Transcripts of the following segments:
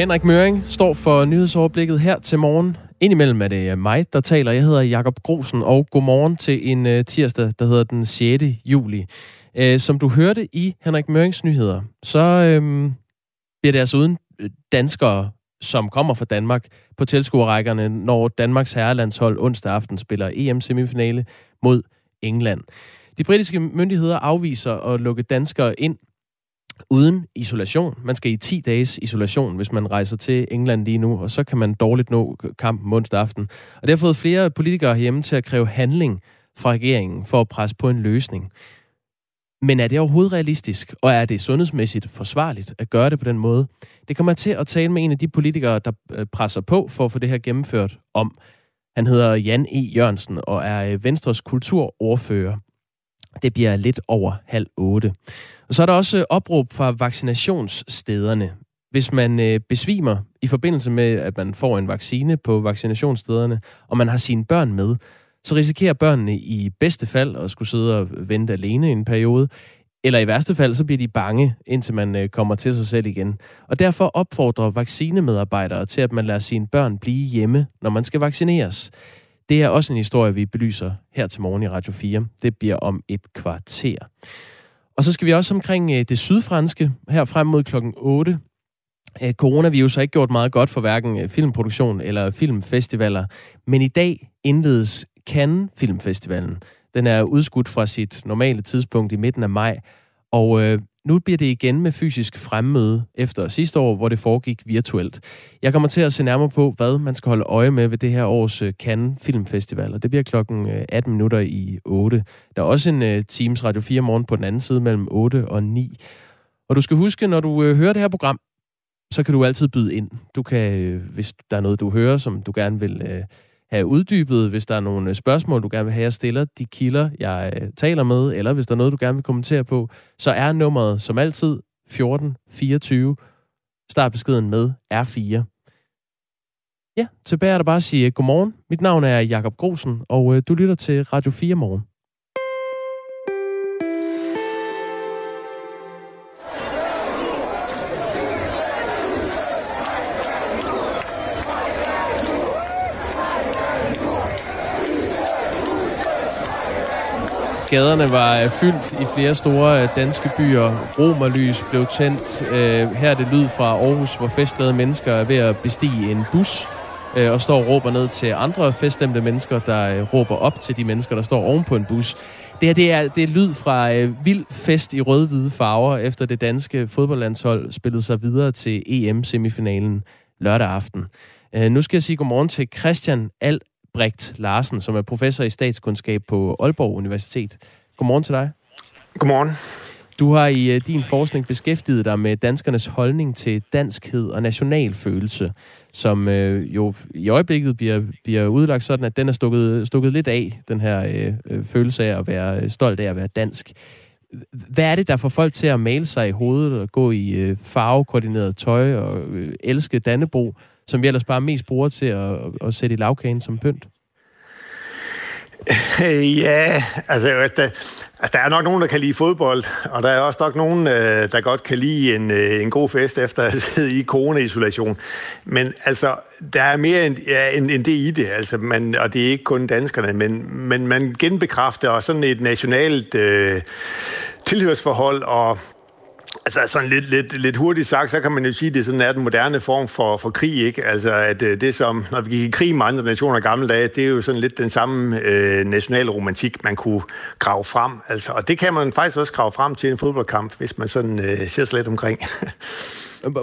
Henrik Møring står for nyhedsoverblikket her til morgen. Indimellem er det øh, mig, der taler. Jeg hedder Jakob Grosen, og godmorgen til en øh, tirsdag, der hedder den 6. juli. Øh, som du hørte i Henrik Mørings nyheder, så øhm, bliver det altså uden danskere, som kommer fra Danmark på tilskuerrækkerne, når Danmarks herrelandshold onsdag aften spiller EM-semifinale mod England. De britiske myndigheder afviser at lukke danskere ind uden isolation. Man skal i 10 dages isolation, hvis man rejser til England lige nu, og så kan man dårligt nå kampen onsdag aften. Og det har fået flere politikere hjemme til at kræve handling fra regeringen for at presse på en løsning. Men er det overhovedet realistisk, og er det sundhedsmæssigt forsvarligt at gøre det på den måde? Det kommer til at tale med en af de politikere, der øh, presser på for at få det her gennemført om. Han hedder Jan E. Jørgensen og er øh, Venstres kulturordfører. Det bliver lidt over halv otte. Og så er der også øh, opråb fra vaccinationsstederne. Hvis man øh, besvimer i forbindelse med, at man får en vaccine på vaccinationsstederne, og man har sine børn med, så risikerer børnene i bedste fald at skulle sidde og vente alene i en periode, eller i værste fald, så bliver de bange, indtil man øh, kommer til sig selv igen. Og derfor opfordrer vaccinemedarbejdere til, at man lader sine børn blive hjemme, når man skal vaccineres. Det er også en historie, vi belyser her til morgen i Radio 4. Det bliver om et kvarter. Og så skal vi også omkring øh, det sydfranske her frem mod klokken 8. Øh, coronavirus har ikke gjort meget godt for hverken øh, filmproduktion eller filmfestivaler, men i dag indledes Cannes Filmfestivalen. Den er udskudt fra sit normale tidspunkt i midten af maj, og øh, nu bliver det igen med fysisk fremmøde efter sidste år, hvor det foregik virtuelt. Jeg kommer til at se nærmere på, hvad man skal holde øje med ved det her års øh, Cannes Filmfestival, og det bliver klokken øh, 18 minutter i 8. Der er også en øh, Teams Radio 4 morgen på den anden side mellem 8 og 9. Og du skal huske, når du hører det her program, så kan du altid byde ind. Du kan, hvis der er noget, du hører, som du gerne vil have uddybet, hvis der er nogle øh, spørgsmål, du gerne vil have, jeg stiller de kilder, jeg øh, taler med, eller hvis der er noget, du gerne vil kommentere på, så er nummeret som altid 1424. Start beskeden med R4. Ja, tilbage er der bare at sige øh, godmorgen. Mit navn er Jakob Grosen, og du lytter til Radio 4 morgen. Gaderne var øh, fyldt i flere store øh, danske byer. Romerlys blev tændt. Øh, her er det lyd fra Aarhus, hvor festglade mennesker er ved at bestige en bus og står og råber ned til andre feststemte mennesker, der råber op til de mennesker, der står oven på en bus. Det her det er, det er lyd fra øh, vild fest i rød-hvide farver, efter det danske fodboldlandshold spillede sig videre til EM-semifinalen lørdag aften. Øh, nu skal jeg sige godmorgen til Christian Al Albrecht Larsen, som er professor i statskundskab på Aalborg Universitet. Godmorgen til dig. Godmorgen. Du har i uh, din forskning beskæftiget dig med danskernes holdning til danskhed og nationalfølelse, som uh, jo i øjeblikket bliver, bliver udlagt sådan, at den er stukket, stukket lidt af, den her uh, følelse af at være stolt af at være dansk. Hvad er det, der får folk til at male sig i hovedet og gå i farvekoordineret tøj og elske Dannebro, som vi ellers bare mest bruger til at, at sætte i lavkagen som pynt? Øh, ja, altså der, altså der er nok nogen, der kan lide fodbold, og der er også nok nogen, øh, der godt kan lide en, øh, en god fest efter at sidde i corona-isolation. Men altså, der er mere end, ja, end, end det i det, altså, man, og det er ikke kun danskerne, men, men man genbekræfter sådan et nationalt øh, tilhørsforhold og Altså sådan lidt, lidt, lidt hurtigt sagt, så kan man jo sige, at det sådan er den moderne form for, for krig, ikke? Altså at øh, det som, når vi gik i krig med andre nationer i gamle dage, det er jo sådan lidt den samme øh, nationale romantik, man kunne grave frem. Altså, og det kan man faktisk også grave frem til en fodboldkamp, hvis man sådan øh, ser sig lidt omkring.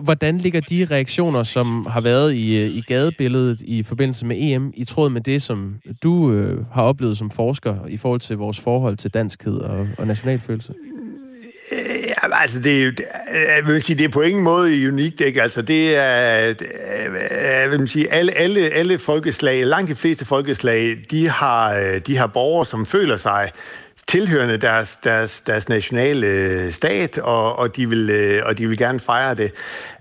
Hvordan ligger de reaktioner, som har været i, øh, i gadebilledet i forbindelse med EM, i tråd med det, som du øh, har oplevet som forsker i forhold til vores forhold til danskhed og, og nationalfølelse? Altså det det, jeg vil sige, det er på ingen måde unikt, ikke? Altså det er, øh, jeg vil sige, alle, alle, alle folkeslag, langt de fleste folkeslag, de har, øh, de har borgere, som føler sig tilhørende deres, deres, deres nationale øh, stat, og, og, de vil, øh, og de vil gerne fejre det.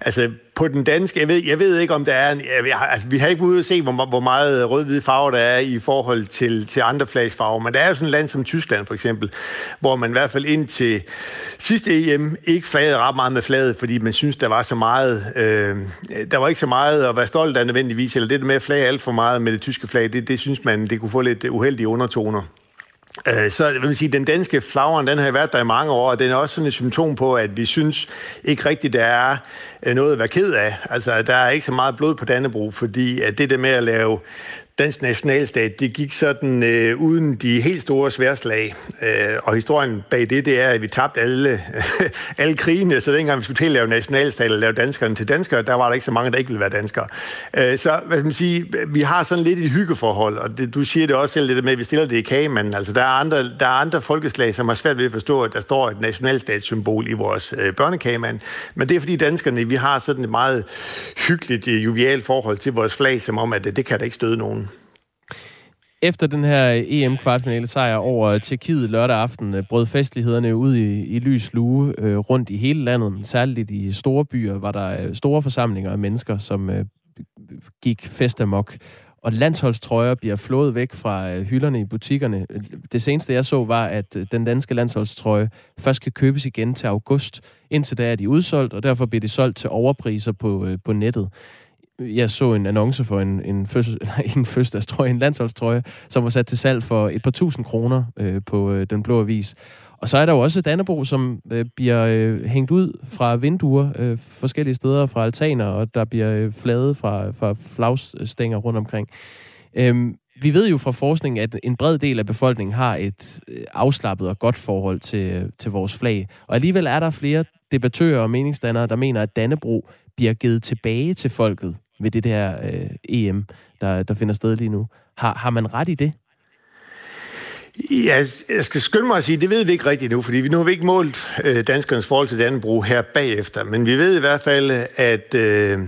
Altså, på den danske, jeg ved, jeg ved ikke, om der er en, jeg, altså, vi har ikke ude at se, hvor, hvor meget rød-hvide farver der er i forhold til, til andre flagsfarver, men der er jo sådan et land som Tyskland for eksempel, hvor man i hvert fald ind til sidste EM ikke flagede ret meget med flaget, fordi man synes, der var så meget, øh, der var ikke så meget at være stolt af nødvendigvis, eller det med at flage alt for meget med det tyske flag, det, det synes man, det kunne få lidt uheldige undertoner. Øh, så vil man sige, den danske flagren, den har været der i mange år, og den er også sådan et symptom på, at vi synes ikke rigtigt, der er øh, noget at være ked af. Altså, der er ikke så meget blod på Dannebro, fordi at det der med at lave dansk nationalstat, det gik sådan øh, uden de helt store sværslag. Øh, og historien bag det, det er, at vi tabte alle, alle krigene, så dengang vi skulle til at lave nationalstat og lave danskerne til danskere, der var der ikke så mange, der ikke ville være danskere. Øh, så hvad skal man sige, vi har sådan lidt et hyggeforhold, og det, du siger det også selv, lidt med, at vi stiller det i kagemanden. Altså, der er, andre, der er andre folkeslag, som har svært ved at forstå, at der står et nationalstatssymbol i vores øh, børnekagemand. Men det er fordi danskerne, vi har sådan et meget hyggeligt, øh, jovialt forhold til vores flag, som om, at det, det kan der ikke støde nogen. Efter den her EM-kvartfinale sejr over Tjekkiet lørdag aften, øh, brød festlighederne ud i, i lys lue øh, rundt i hele landet, men særligt i store byer var der øh, store forsamlinger af mennesker, som øh, gik festamok. Og landsholdstrøjer bliver flået væk fra øh, hylderne i butikkerne. Det seneste, jeg så, var, at øh, den danske landsholdstrøje først kan købes igen til august. Indtil da er de udsolgt, og derfor bliver de solgt til overpriser på, øh, på nettet jeg så en annonce for en, en, fødsel, nej, en fødselsdagstrøje, en landsholdstrøje, som var sat til salg for et par tusind kroner øh, på øh, Den Blå Avis. Og så er der jo også Dannebro, som øh, bliver øh, hængt ud fra vinduer øh, forskellige steder, fra altaner, og der bliver øh, flade fra, fra flagstænger rundt omkring. Øhm, vi ved jo fra forskningen, at en bred del af befolkningen har et øh, afslappet og godt forhold til, øh, til vores flag. Og alligevel er der flere debattører og meningsdannere, der mener, at Dannebro bliver givet tilbage til folket ved det der øh, EM, der, der finder sted lige nu. Har, har man ret i det? Ja, jeg skal skynde mig at sige, det ved vi ikke rigtigt nu, fordi nu har vi ikke målt øh, danskernes forhold til Dannebrog her bagefter, men vi ved i hvert fald, at øh,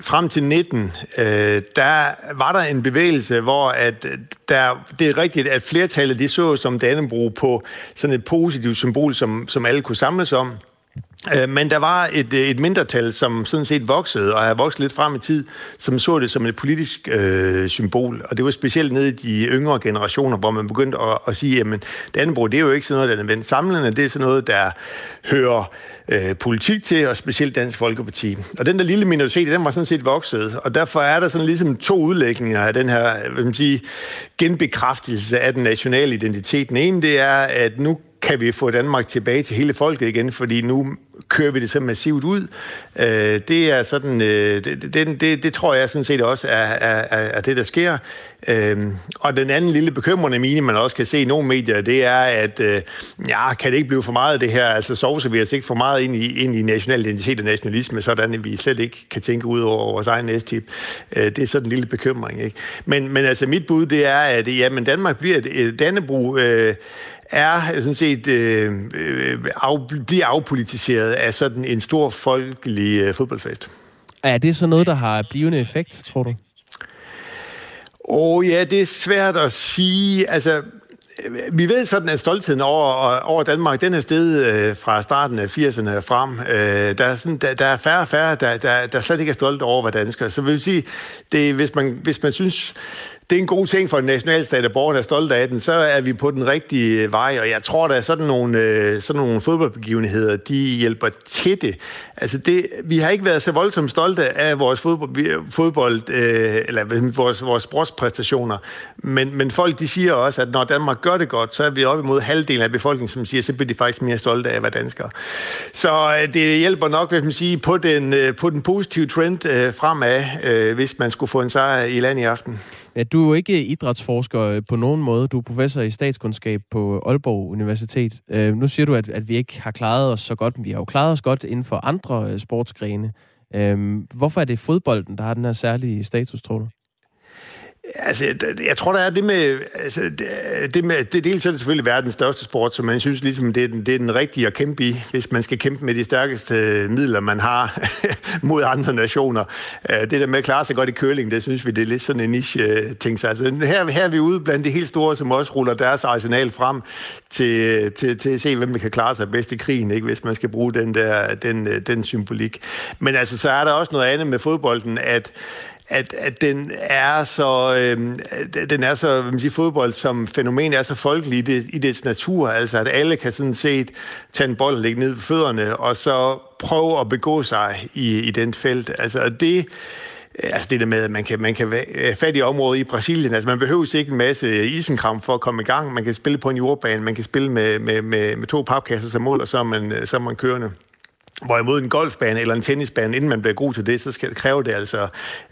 frem til 19, øh, der var der en bevægelse, hvor at øh, der, det er rigtigt, at flertallet de så som Dannebrog på sådan et positivt symbol, som, som alle kunne samles om. Øh, men der var et, øh, et mindretal, som sådan set voksede, og har vokset lidt frem i tid, som så det som et politisk øh, symbol. Og det var specielt nede i de yngre generationer, hvor man begyndte at, at sige, at Dannebro, det er jo ikke sådan noget, der er vendt samlende, det er sådan noget, der hører øh, politik til, og specielt Dansk Folkeparti. Og den der lille minoritet, den var sådan set vokset, og derfor er der sådan ligesom to udlægninger af den her, hvad man sige, genbekræftelse af den nationale identitet. Den ene, det er, at nu kan vi få Danmark tilbage til hele folket igen, fordi nu kører vi det så massivt ud. Øh, det er sådan, øh, det, det, det, det tror jeg sådan set også er, er, er det, der sker. Øh, og den anden lille bekymrende mine, man også kan se i nogle medier, det er, at øh, ja, kan det ikke blive for meget af det her? Altså sovser vi os ikke for meget ind i, ind i national identitet og nationalisme, sådan at vi slet ikke kan tænke ud over vores egen næstip. Øh, det er sådan en lille bekymring. Ikke? Men, men altså mit bud, det er, at jamen, Danmark bliver et Dannebro... Øh, er sådan set øh, øh, af, bliver afpolitiseret af sådan en stor folkelig øh, fodboldfest. Er det så noget, der har blivende effekt, tror du? Åh oh, ja, det er svært at sige. Altså, vi ved sådan, at stoltheden over, over Danmark, den er steget øh, fra starten af 80'erne frem. Øh, der, er sådan, der, der er færre og færre, der, der, der slet ikke er stolte over at være danskere. Så vil sige, det, hvis, man, hvis man synes, det er en god ting for en nationalstat, at borgerne er stolte af den, så er vi på den rigtige øh, vej, og jeg tror, der er sådan nogle, øh, sådan nogle fodboldbegivenheder, de hjælper til det. Altså det, vi har ikke været så voldsomt stolte af vores fodbold, fodbold øh, eller vores, vores sportspræstationer, men, men folk de siger også, at når Danmark gør det godt, så er vi op imod halvdelen af befolkningen, som siger, så bliver de faktisk mere stolte af at være danskere. Så øh, det hjælper nok, hvis man siger, på den, på den positive trend øh, fremad, øh, hvis man skulle få en sejr i land i aften. Ja, du er jo ikke idrætsforsker øh, på nogen måde. Du er professor i statskundskab på Aalborg Universitet. Øh, nu siger du, at, at vi ikke har klaret os så godt, men vi har jo klaret os godt inden for andre øh, sportsgrene. Øh, hvorfor er det fodbolden, der har den her særlige status, tror du? Altså, jeg tror, der er det med... Altså, det, med det dels er det selvfølgelig verdens største sport, så man synes ligesom, det er, den, det er den rigtige at kæmpe i, hvis man skal kæmpe med de stærkeste midler, man har mod andre nationer. Øh, det der med at klare sig godt i køling, det synes vi, det er lidt sådan en niche-ting. Øh, så altså, her, her er vi ude blandt de helt store, som også ruller deres arsenal frem til, til, til at se, hvem der kan klare sig bedst i krigen, ikke? hvis man skal bruge den der den, øh, den symbolik. Men altså, så er der også noget andet med fodbolden, at at, at den er så, øh, den er så, hvad man siger, fodbold som fænomen er så folkelig i, det, i dets natur, altså at alle kan sådan set tage en bold og lægge ned på fødderne, og så prøve at begå sig i, i den felt. Altså det, Altså det der med, at man kan, man kan være øh, fat i området i Brasilien. Altså man behøver ikke en masse isenkram for at komme i gang. Man kan spille på en jordbane, man kan spille med, med, med, med to papkasser som mål, og så er man, øh, så er man kørende. Hvorimod en golfbane eller en tennisbane, inden man bliver god til det, så skal det det altså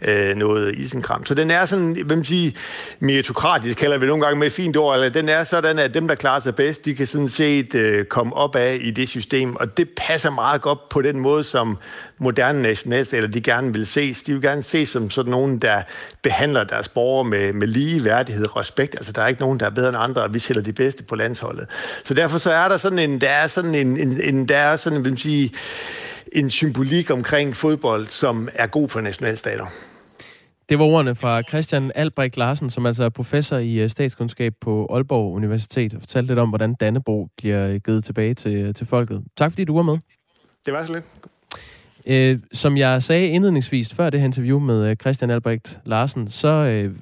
øh, noget isenkram. Så den er sådan, hvem siger, meritokratisk, kalder vi nogle gange med et fint ord, eller den er sådan, at dem, der klarer sig bedst, de kan sådan set øh, komme op af i det system, og det passer meget godt på den måde, som moderne nationalstater, de gerne vil ses. De vil gerne ses som sådan nogen, der behandler deres borgere med, med lige værdighed og respekt. Altså, der er ikke nogen, der er bedre end andre, og vi sætter de bedste på landsholdet. Så derfor så er der sådan en, der er sådan en, en, en der er sådan, vil sige, en symbolik omkring fodbold, som er god for nationalstater. Det var ordene fra Christian Albrecht Larsen, som altså er professor i øh, statskundskab på Aalborg Universitet, og fortalte lidt om, hvordan Dannebro bliver givet tilbage til, til folket. Tak fordi du var med. Det var så lidt. Øh, som jeg sagde indledningsvis før det her interview med øh, Christian Albrecht Larsen, så øh,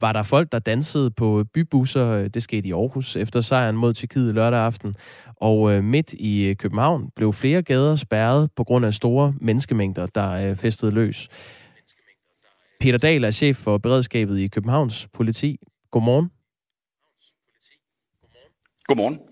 var der folk, der dansede på bybusser. Det skete i Aarhus efter sejren mod Tjekkiet lørdag aften. Og øh, midt i øh, København blev flere gader spærret på grund af store menneskemængder, der øh, festede løs. Peter Dahl er chef for beredskabet i Københavns politi. Godmorgen. Godmorgen.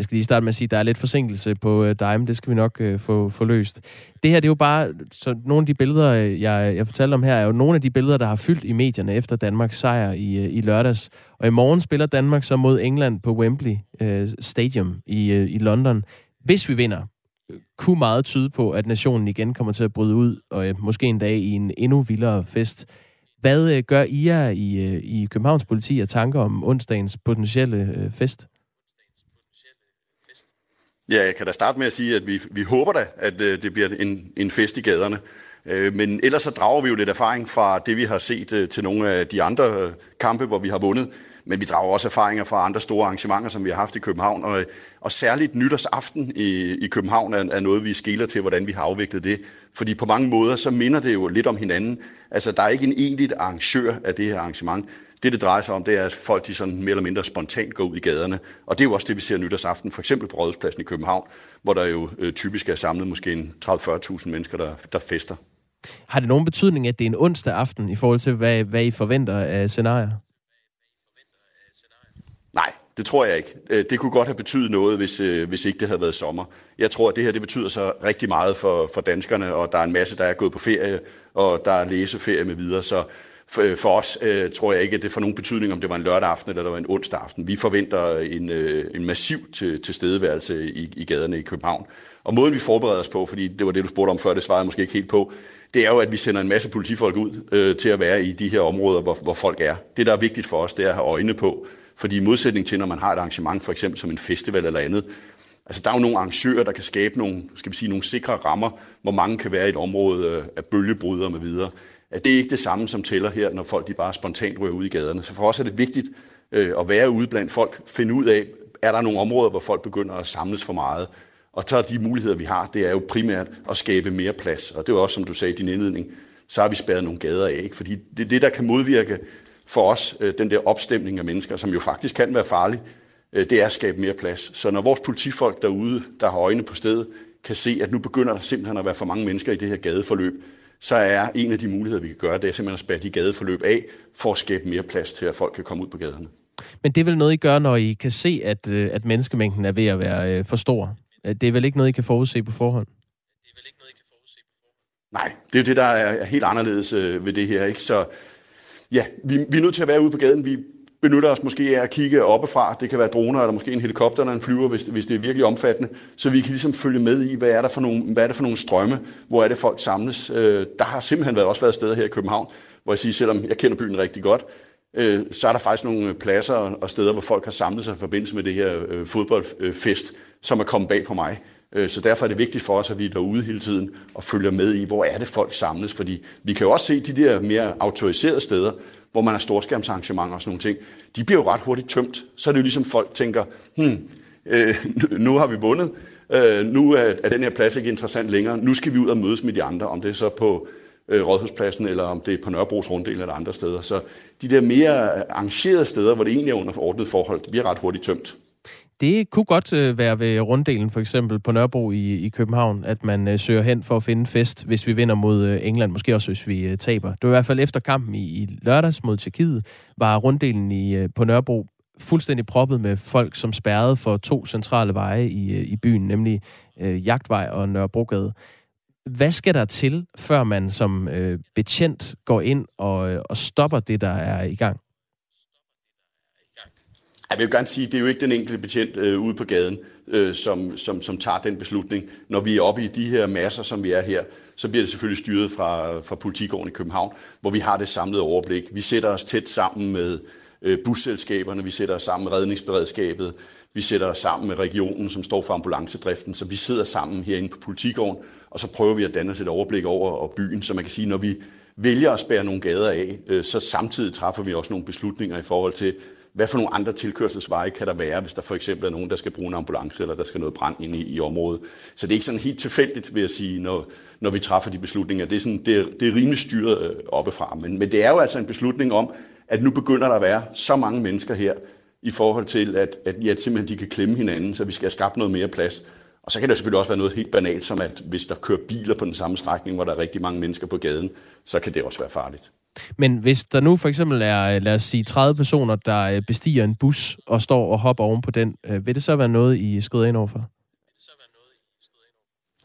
Jeg skal lige starte med at sige, at der er lidt forsinkelse på øh, dig, men det skal vi nok øh, få, få løst. Det her, det er jo bare, så nogle af de billeder, øh, jeg, jeg fortalte om her, er jo nogle af de billeder, der har fyldt i medierne efter Danmarks sejr i, øh, i lørdags. Og i morgen spiller Danmark så mod England på Wembley øh, Stadium i, øh, i London. Hvis vi vinder, kunne meget tyde på, at nationen igen kommer til at bryde ud, og øh, måske en dag i en endnu vildere fest. Hvad øh, gør I jer i, øh, i Københavns politi og tanker om onsdagens potentielle øh, fest? Ja, jeg kan da starte med at sige, at vi, vi håber da, at øh, det bliver en, en fest i gaderne. Øh, men ellers så drager vi jo lidt erfaring fra det, vi har set øh, til nogle af de andre øh, kampe, hvor vi har vundet. Men vi drager også erfaringer fra andre store arrangementer, som vi har haft i København. Og, øh, og særligt nytårsaften i, i København er, er noget, vi skiller til, hvordan vi har afviklet det. Fordi på mange måder, så minder det jo lidt om hinanden. Altså, der er ikke en egentlig arrangør af det her arrangement. Det, det drejer sig om, det er, at folk de sådan mere eller mindre spontant går ud i gaderne. Og det er jo også det, vi ser nytårsaften, for eksempel på Rådhuspladsen i København, hvor der jo øh, typisk er samlet måske en 30-40.000 mennesker, der, der fester. Har det nogen betydning, at det er en onsdag aften i forhold til, hvad, hvad I forventer af scenarier? Nej, det tror jeg ikke. Øh, det kunne godt have betydet noget, hvis, øh, hvis ikke det havde været sommer. Jeg tror, at det her det betyder så rigtig meget for, for danskerne, og der er en masse, der er gået på ferie, og der er læseferie med videre. Så for, øh, for os øh, tror jeg ikke, at det får nogen betydning, om det var en lørdag aften eller det var en onsdag aften. Vi forventer en, øh, en massiv til, tilstedeværelse i, i gaderne i København. Og måden vi forbereder os på, fordi det var det, du spurgte om før, det svarede jeg måske ikke helt på, det er jo, at vi sender en masse politifolk ud øh, til at være i de her områder, hvor, hvor folk er. Det, der er vigtigt for os, det er at have øjne på. Fordi i modsætning til, når man har et arrangement, for eksempel som en festival eller andet, altså der er jo nogle arrangører, der kan skabe nogle, skal vi sige, nogle sikre rammer, hvor mange kan være i et område øh, af bølgebrydere med videre at det er ikke det samme, som tæller her, når folk de bare spontant rører ud i gaderne. Så for os er det vigtigt øh, at være ude blandt folk, finde ud af, er der nogle områder, hvor folk begynder at samles for meget. Og så de muligheder, vi har, det er jo primært at skabe mere plads. Og det var også, som du sagde i din indledning, så har vi spærret nogle gader af. Ikke? Fordi det er det, der kan modvirke for os, øh, den der opstemning af mennesker, som jo faktisk kan være farlig, øh, det er at skabe mere plads. Så når vores politifolk derude, der har øjne på stedet, kan se, at nu begynder der simpelthen at være for mange mennesker i det her gadeforløb, så er en af de muligheder, vi kan gøre, det er simpelthen at spære de gadeforløb af, for at skabe mere plads til, at folk kan komme ud på gaderne. Men det er vel noget, I gør, når I kan se, at, øh, at menneskemængden er ved at være øh, for stor? Det er vel ikke noget, I kan forudse på forhånd? Nej, det er jo det, der er helt anderledes øh, ved det her. Ikke? Så ja, vi, vi er nødt til at være ude på gaden. Vi benytter os måske af at kigge oppefra. Det kan være droner, eller måske en helikopter eller en flyver, hvis, hvis det er virkelig omfattende. Så vi kan ligesom følge med i, hvad er der for nogle, hvad er det for nogle strømme, hvor er det folk samles. Øh, der har simpelthen været, også været steder her i København, hvor jeg siger, selvom jeg kender byen rigtig godt, øh, så er der faktisk nogle øh, pladser og steder, hvor folk har samlet sig i forbindelse med det her øh, fodboldfest, som er kommet bag på mig. Øh, så derfor er det vigtigt for os, at vi er derude hele tiden og følger med i, hvor er det folk samles. Fordi vi kan jo også se de der mere autoriserede steder, hvor man har storskærmsarrangementer og sådan nogle ting, de bliver jo ret hurtigt tømt. Så er det jo ligesom folk tænker, hmm, øh, nu har vi vundet, øh, nu er, er den her plads ikke interessant længere, nu skal vi ud og mødes med de andre, om det er så på øh, Rådhuspladsen, eller om det er på Nørrebros Runddel eller andre steder. Så de der mere arrangerede steder, hvor det egentlig er under ordnet forhold, de bliver ret hurtigt tømt. Det kunne godt øh, være ved runddelen, for eksempel på Nørrebro i, i København, at man øh, søger hen for at finde fest, hvis vi vinder mod øh, England, måske også hvis vi øh, taber. Det var i hvert fald efter kampen i, i lørdags mod Tjekkiet, var runddelen i, øh, på Nørrebro fuldstændig proppet med folk, som spærrede for to centrale veje i, øh, i byen, nemlig øh, Jagtvej og Nørrebrogade. Hvad skal der til, før man som øh, betjent går ind og, øh, og stopper det, der er i gang? Jeg vil jo gerne sige, at det er jo ikke den enkelte betjent øh, ude på gaden, øh, som, som, som tager den beslutning. Når vi er oppe i de her masser, som vi er her, så bliver det selvfølgelig styret fra, fra politigården i København, hvor vi har det samlede overblik. Vi sætter os tæt sammen med øh, busselskaberne, vi sætter os sammen med redningsberedskabet, vi sætter os sammen med regionen, som står for ambulancedriften, så vi sidder sammen herinde på politigården, og så prøver vi at danne os et overblik over og byen, så man kan sige, når vi vælger at spære nogle gader af, øh, så samtidig træffer vi også nogle beslutninger i forhold til, hvad for nogle andre tilkørselsveje kan der være, hvis der for eksempel er nogen, der skal bruge en ambulance, eller der skal noget brand ind i, i området. Så det er ikke sådan helt tilfældigt, vil jeg sige, når, når vi træffer de beslutninger. Det er, sådan, det er, det er rimelig styret øh, oppefra. Men, men det er jo altså en beslutning om, at nu begynder der at være så mange mennesker her, i forhold til, at, at, ja, simpelthen de kan klemme hinanden, så vi skal have skabt noget mere plads. Og så kan det selvfølgelig også være noget helt banalt, som at hvis der kører biler på den samme strækning, hvor der er rigtig mange mennesker på gaden, så kan det også være farligt. Men hvis der nu for eksempel er, øh, lad os sige, 30 personer, der øh, bestiger en bus og står og hopper oven på den, øh, vil det så være noget, I skrider ind overfor?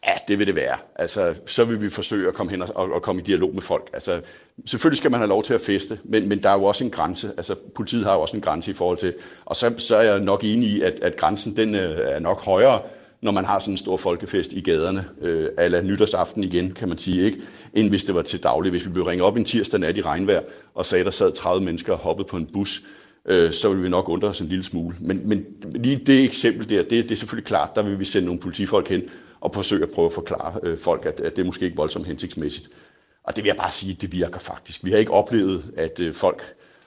Ja, det vil det være. Altså, så vil vi forsøge at komme hen og, og komme i dialog med folk. Altså, selvfølgelig skal man have lov til at feste, men, men der er jo også en grænse. Altså, politiet har jo også en grænse i forhold til... Og så, så er jeg nok enig i, at, at grænsen den er nok højere, når man har sådan en stor folkefest i gaderne, øh, ala nytårsaften igen, kan man sige, ikke? end hvis det var til daglig. Hvis vi blev ringe op en tirsdag nat i regnvejr, og sagde, der sad 30 mennesker og hoppede på en bus, øh, så ville vi nok undre os en lille smule. Men, men lige det eksempel der, det, det er selvfølgelig klart, der vil vi sende nogle politifolk hen og forsøge at prøve at forklare øh, folk, at, at det er måske ikke voldsomt hensigtsmæssigt. Og det vil jeg bare sige, det virker faktisk. Vi har ikke oplevet, at øh, folk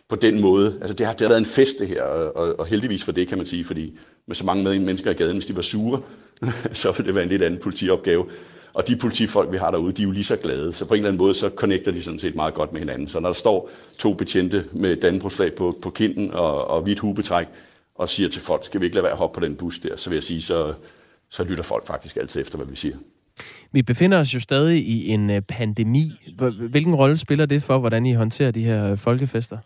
på den måde, altså det har, det har været en fest det her, og, og heldigvis for det kan man sige, fordi med så mange mennesker i gaden, hvis de var sure, så vil det være en lidt anden politiopgave. Og de politifolk, vi har derude, de er jo lige så glade, så på en eller anden måde, så connecter de sådan set meget godt med hinanden. Så når der står to betjente med dannebrugsflag på, på kinden og, og hvidt hubetræk, og siger til folk, skal vi ikke lade være at hoppe på den bus der, så vil jeg sige, så, så lytter folk faktisk altid efter, hvad vi siger. Vi befinder os jo stadig i en øh, pandemi. Hvilken rolle spiller det for, hvordan I håndterer de her folkefester?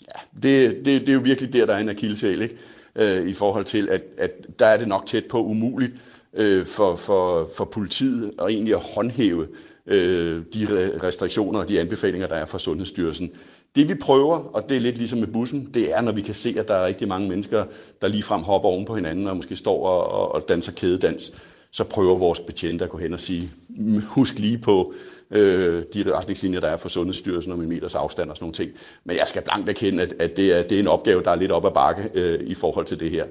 Ja, det, det, det er jo virkelig der, der er en akilleshæl, ikke? Øh, i forhold til, at, at der er det nok tæt på umuligt øh, for, for, for politiet at egentlig at håndhæve øh, de restriktioner og de anbefalinger, der er fra Sundhedsstyrelsen. Det vi prøver, og det er lidt ligesom med bussen, det er, når vi kan se, at der er rigtig mange mennesker, der ligefrem hopper oven på hinanden og måske står og, og danser kædedans, så prøver vores betjente at gå hen og sige, husk lige på øh, de retningslinjer, der er for Sundhedsstyrelsen om en meters afstand og sådan nogle ting. Men jeg skal blankt erkende, at, at det, er, det er en opgave, der er lidt op ad bakke øh, i forhold til det her.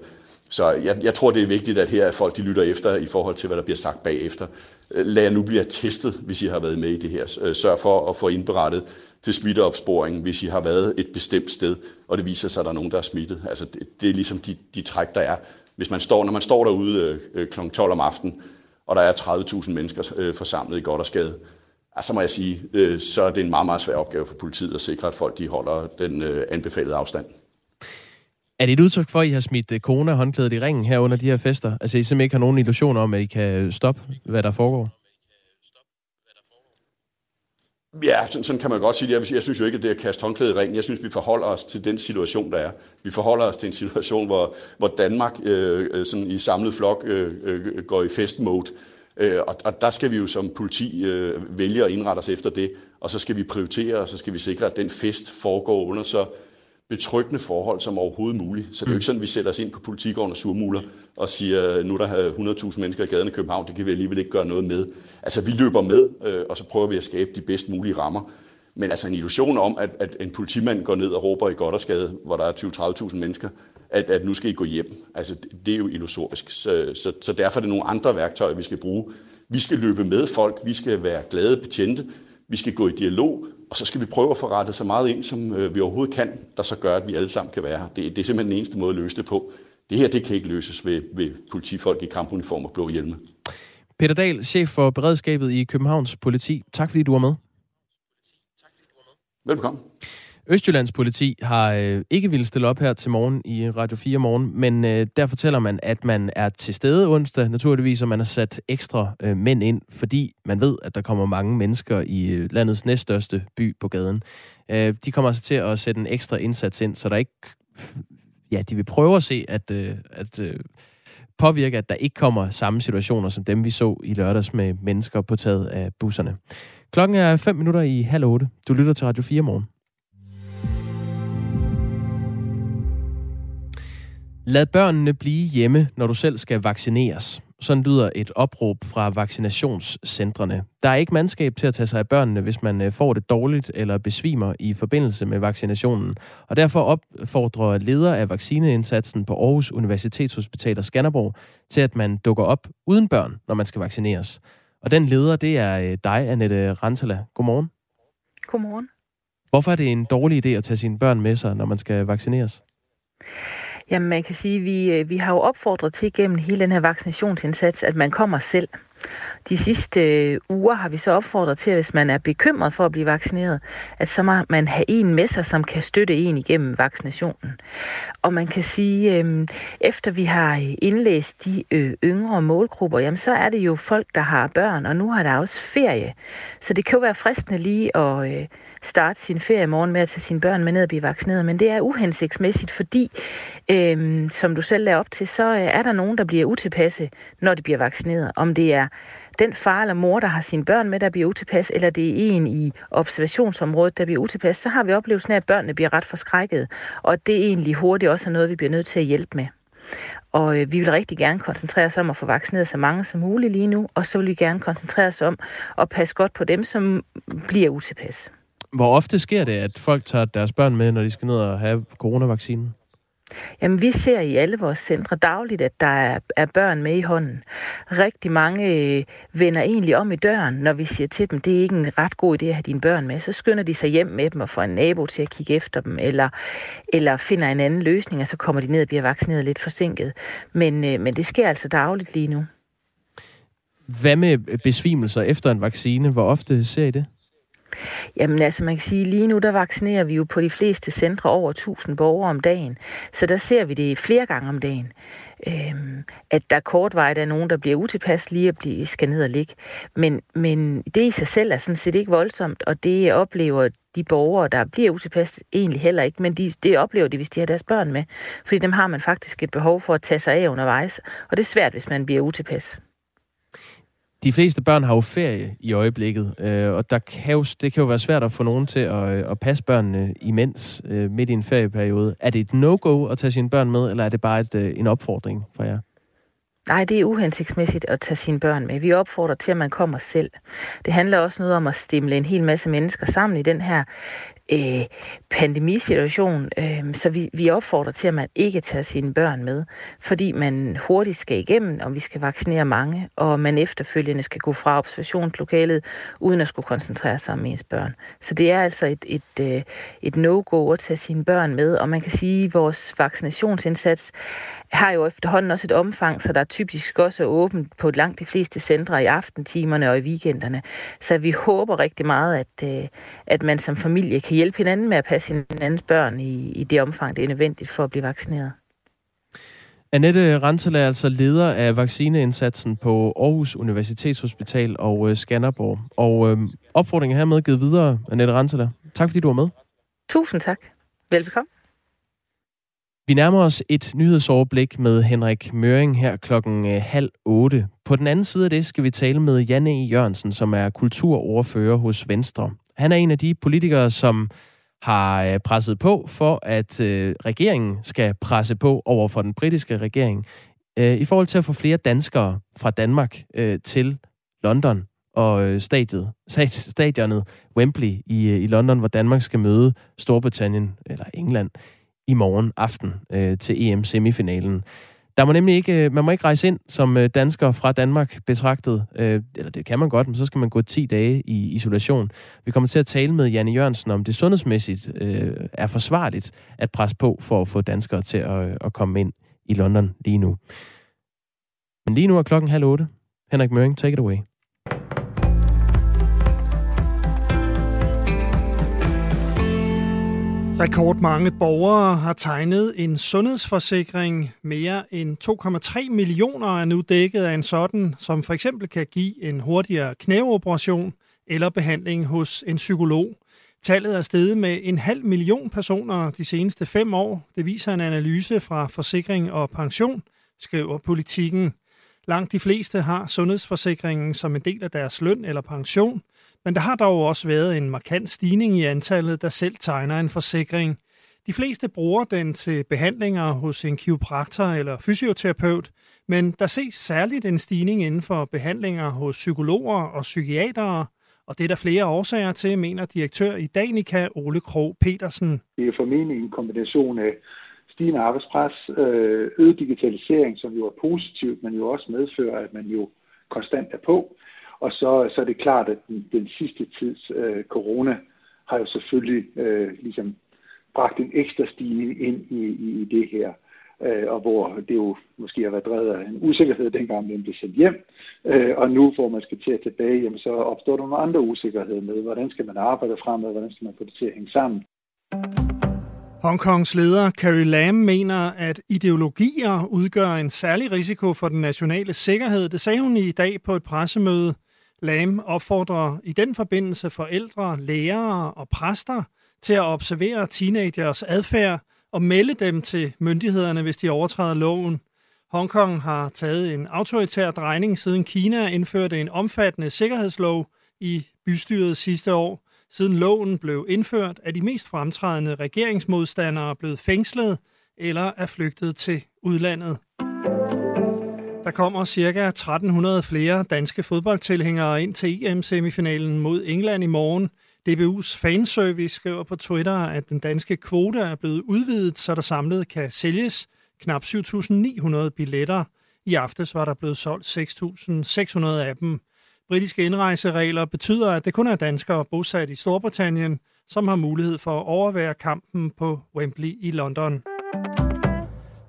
Så jeg, jeg tror, det er vigtigt, at her at folk de lytter efter i forhold til, hvad der bliver sagt bagefter. Øh, lad jer nu blive testet, hvis I har været med i det her. Øh, sørg for at få indberettet til smitteopsporing, hvis I har været et bestemt sted, og det viser sig, at der er nogen, der er smittet. Altså, det, det er ligesom de, de træk, der er. Hvis man står, når man står derude øh, øh kl. 12 om aftenen, og der er 30.000 mennesker øh, forsamlet i Goddersgade, så må jeg sige, øh, så er det en meget, meget svær opgave for politiet at sikre, at folk de holder den øh, anbefalede afstand. Er det et udtryk for, at I har smidt øh, corona-håndklædet i ringen her under de her fester? Altså, I simpelthen ikke har nogen illusioner om, at I kan stoppe, hvad der foregår? Ja, sådan, sådan kan man godt sige det. Jeg, jeg synes jo ikke, at det er at kaste håndklædet i ringen. Jeg synes, vi forholder os til den situation, der er. Vi forholder os til en situation, hvor, hvor Danmark øh, sådan i samlet flok øh, øh, går i festmode. Øh, og, og der skal vi jo som politi øh, vælge at indrette os efter det, og så skal vi prioritere, og så skal vi sikre, at den fest foregår under så betryggende forhold som overhovedet muligt. Så det er jo ikke sådan, at vi sætter os ind på politigården og surmuler og siger, nu er der 100.000 mennesker i gaden i København, det kan vi alligevel ikke gøre noget med. Altså, vi løber med, øh, og så prøver vi at skabe de bedst mulige rammer. Men altså en illusion om, at, at en politimand går ned og råber i Goddersgade, hvor der er 20-30.000 mennesker, at, at nu skal I gå hjem. Altså, det er jo illusorisk. Så, så, så derfor er det nogle andre værktøjer, vi skal bruge. Vi skal løbe med folk, vi skal være glade betjente, vi skal gå i dialog, og så skal vi prøve at få rettet så meget ind, som øh, vi overhovedet kan, der så gør, at vi alle sammen kan være her. Det, det er simpelthen den eneste måde at løse det på. Det her, det kan ikke løses ved, ved politifolk i kampuniform og blå hjelme. Peter Dahl, chef for beredskabet i Københavns politi. Tak fordi du var med. Velkommen. Østjyllands politi har øh, ikke ville stille op her til morgen i Radio 4 morgen, men øh, der fortæller man, at man er til stede onsdag, naturligvis, og man har sat ekstra øh, mænd ind, fordi man ved, at der kommer mange mennesker i øh, landets næststørste by på gaden. Øh, de kommer altså til at sætte en ekstra indsats ind, så der ikke... Ja, de vil prøve at se, at, øh, at øh, påvirke, at der ikke kommer samme situationer som dem, vi så i lørdags med mennesker på taget af busserne. Klokken er 5 minutter i halv otte. Du lytter til Radio 4 morgen. Lad børnene blive hjemme, når du selv skal vaccineres. Sådan lyder et opråb fra vaccinationscentrene. Der er ikke mandskab til at tage sig af børnene, hvis man øh, får det dårligt eller besvimer i forbindelse med vaccinationen. Og derfor opfordrer leder af vaccineindsatsen på Aarhus Universitetshospital og Skanderborg til, at man dukker op uden børn, når man skal vaccineres. Og den leder, det er øh, dig, Annette Rantala. Godmorgen. Godmorgen. Hvorfor er det en dårlig idé at tage sine børn med sig, når man skal vaccineres? Jamen, man kan sige, at vi, øh, vi har jo opfordret til gennem hele den her vaccinationsindsats, at man kommer selv. De sidste øh, uger har vi så opfordret til, at hvis man er bekymret for at blive vaccineret, at så må man have en med sig, som kan støtte en igennem vaccinationen. Og man kan sige, øh, efter vi har øh, indlæst de øh, yngre målgrupper, jamen så er det jo folk, der har børn, og nu har der også ferie. Så det kan jo være fristende lige at... Øh, starte sin ferie morgen med at tage sine børn med ned og blive vaccineret, men det er uhensigtsmæssigt, fordi, øh, som du selv lader op til, så øh, er der nogen, der bliver utilpasse, når de bliver vaccineret. Om det er den far eller mor, der har sine børn med, der bliver utilpas, eller det er en i observationsområdet, der bliver utilpas, så har vi oplevelsen af, at børnene bliver ret forskrækket, og det er egentlig hurtigt også noget, vi bliver nødt til at hjælpe med. Og øh, vi vil rigtig gerne koncentrere os om at få vaccineret så mange som muligt lige nu, og så vil vi gerne koncentrere os om at passe godt på dem, som bliver utilpas. Hvor ofte sker det, at folk tager deres børn med, når de skal ned og have coronavaccinen? Jamen, vi ser i alle vores centre dagligt, at der er, er børn med i hånden. Rigtig mange øh, vender egentlig om i døren, når vi siger til dem, det er ikke en ret god idé at have dine børn med. Så skynder de sig hjem med dem og får en nabo til at kigge efter dem, eller, eller finder en anden løsning, og så kommer de ned og bliver vaccineret lidt forsinket. Men, øh, men det sker altså dagligt lige nu. Hvad med besvimelser efter en vaccine? Hvor ofte ser I det? Jamen altså, man kan sige, lige nu der vaccinerer vi jo på de fleste centre over 1000 borgere om dagen. Så der ser vi det flere gange om dagen. Øhm, at der kortvarigt er nogen, der bliver utilpas lige at blive, skal ned og ligge. Men, men det i sig selv er sådan set ikke voldsomt, og det oplever de borgere, der bliver utilpas, egentlig heller ikke, men de, det oplever de, hvis de har deres børn med. Fordi dem har man faktisk et behov for at tage sig af undervejs, og det er svært, hvis man bliver utilpas. De fleste børn har jo ferie i øjeblikket, øh, og der kan jo, det kan jo være svært at få nogen til at, øh, at passe børnene imens øh, midt i en ferieperiode. Er det et no-go at tage sine børn med, eller er det bare et, øh, en opfordring for jer? Nej, det er uhensigtsmæssigt at tage sine børn med. Vi opfordrer til, at man kommer selv. Det handler også noget om at stimle en hel masse mennesker sammen i den her øh, pandemisituation, øh, så vi, vi opfordrer til, at man ikke tager sine børn med, fordi man hurtigt skal igennem, og vi skal vaccinere mange, og man efterfølgende skal gå fra observationslokalet, uden at skulle koncentrere sig om ens børn. Så det er altså et, et, et, øh, et no-go at tage sine børn med, og man kan sige, at vores vaccinationsindsats har jo efterhånden også et omfang, så der er typisk også åbent på langt de fleste centre i aftentimerne og i weekenderne. Så vi håber rigtig meget, at, øh, at man som familie kan hjælpe hinanden med at passe hinandens børn i, i det omfang, det er nødvendigt for at blive vaccineret. Annette Rantala er altså leder af vaccineindsatsen på Aarhus Universitetshospital og øh, Skanderborg. Og øh, opfordringen hermed givet videre, Annette Rantala. Tak fordi du var med. Tusind tak. Velbekomme. Vi nærmer os et nyhedsoverblik med Henrik Møring her klokken øh, halv otte. På den anden side af det skal vi tale med Janne E. Jørgensen, som er kulturordfører hos Venstre. Han er en af de politikere, som har øh, presset på for, at øh, regeringen skal presse på over for den britiske regering øh, i forhold til at få flere danskere fra Danmark øh, til London og øh, stadiet, stadionet Wembley i, øh, i London, hvor Danmark skal møde Storbritannien, eller England, i morgen aften øh, til EM-semifinalen. Der må nemlig ikke, øh, man må ikke rejse ind som øh, dansker fra Danmark betragtet, øh, eller det kan man godt, men så skal man gå 10 dage i isolation. Vi kommer til at tale med Janne Jørgensen om det sundhedsmæssigt er forsvarligt at presse på for at få danskere til at komme ind i London lige nu. Men lige nu er klokken halv otte. Henrik Møring, take it away. Rekordmange borgere har tegnet en sundhedsforsikring. Mere end 2,3 millioner er nu dækket af en sådan, som for eksempel kan give en hurtigere knæoperation eller behandling hos en psykolog. Tallet er steget med en halv million personer de seneste fem år. Det viser en analyse fra Forsikring og Pension, skriver politikken. Langt de fleste har sundhedsforsikringen som en del af deres løn eller pension, men der har dog også været en markant stigning i antallet, der selv tegner en forsikring. De fleste bruger den til behandlinger hos en kiropraktor eller fysioterapeut, men der ses særligt en stigning inden for behandlinger hos psykologer og psykiatere, og det er der flere årsager til, mener direktør i Danica, Ole Krog Petersen. Det er formentlig en kombination af stigende arbejdspres, øh, øget digitalisering, som jo er positivt, men jo også medfører, at man jo konstant er på. Og så, så er det klart, at den, den sidste tids øh, corona har jo selvfølgelig øh, ligesom bragt en ekstra stigning ind i, i, i det her. Øh, og hvor det jo måske har været drevet af en usikkerhed, dengang den blev sendt hjem. Øh, og nu, hvor man skal til at tilbage, jamen, så opstår der nogle andre usikkerheder med, hvordan skal man arbejde fremad, hvordan skal man få det til at hænge sammen. Hongkongs leder Carrie Lam mener, at ideologier udgør en særlig risiko for den nationale sikkerhed. Det sagde hun i dag på et pressemøde. Lam opfordrer i den forbindelse forældre, lærere og præster til at observere teenagers adfærd og melde dem til myndighederne, hvis de overtræder loven. Hongkong har taget en autoritær drejning siden Kina indførte en omfattende sikkerhedslov i bystyret sidste år. Siden loven blev indført, er de mest fremtrædende regeringsmodstandere blevet fængslet eller er flygtet til udlandet. Der kommer ca. 1300 flere danske fodboldtilhængere ind til EM-semifinalen mod England i morgen. DBU's fanservice skriver på Twitter, at den danske kvote er blevet udvidet, så der samlet kan sælges knap 7.900 billetter. I aftes var der blevet solgt 6.600 af dem. Britiske indrejseregler betyder, at det kun er danskere bosat i Storbritannien, som har mulighed for at overvære kampen på Wembley i London.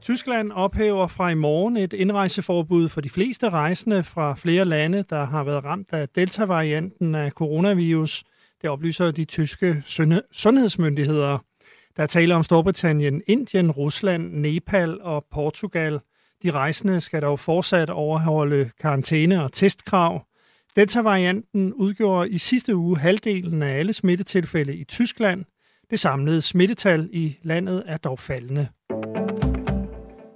Tyskland ophæver fra i morgen et indrejseforbud for de fleste rejsende fra flere lande, der har været ramt af delta-varianten af coronavirus. Det oplyser de tyske sundhedsmyndigheder. Der er tale om Storbritannien, Indien, Rusland, Nepal og Portugal. De rejsende skal dog fortsat overholde karantæne og testkrav. Delta-varianten udgjorde i sidste uge halvdelen af alle smittetilfælde i Tyskland. Det samlede smittetal i landet er dog faldende.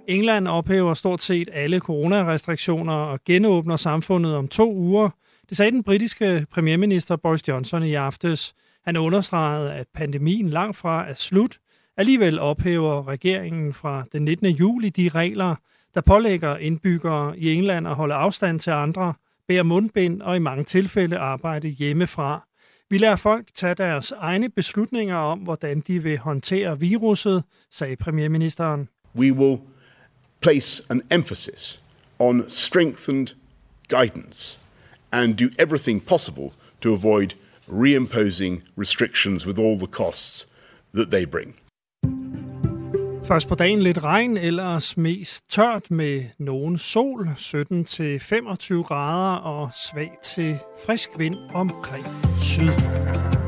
England ophæver stort set alle coronarestriktioner og genåbner samfundet om to uger. Det sagde den britiske premierminister Boris Johnson i aftes. Han understregede, at pandemien langt fra er slut. Alligevel ophæver regeringen fra den 19. juli de regler, der pålægger indbyggere i England at holde afstand til andre, bære mundbind og i mange tilfælde arbejde hjemmefra. Vi lader folk tage deres egne beslutninger om, hvordan de vil håndtere viruset, sagde premierministeren. We will place an emphasis on strengthened guidance and do everything possible to avoid reimposing restrictions with all the costs that they bring. Først på dagen lidt regn, ellers mest tørt med nogen sol, 17-25 grader og svag til frisk vind omkring syd.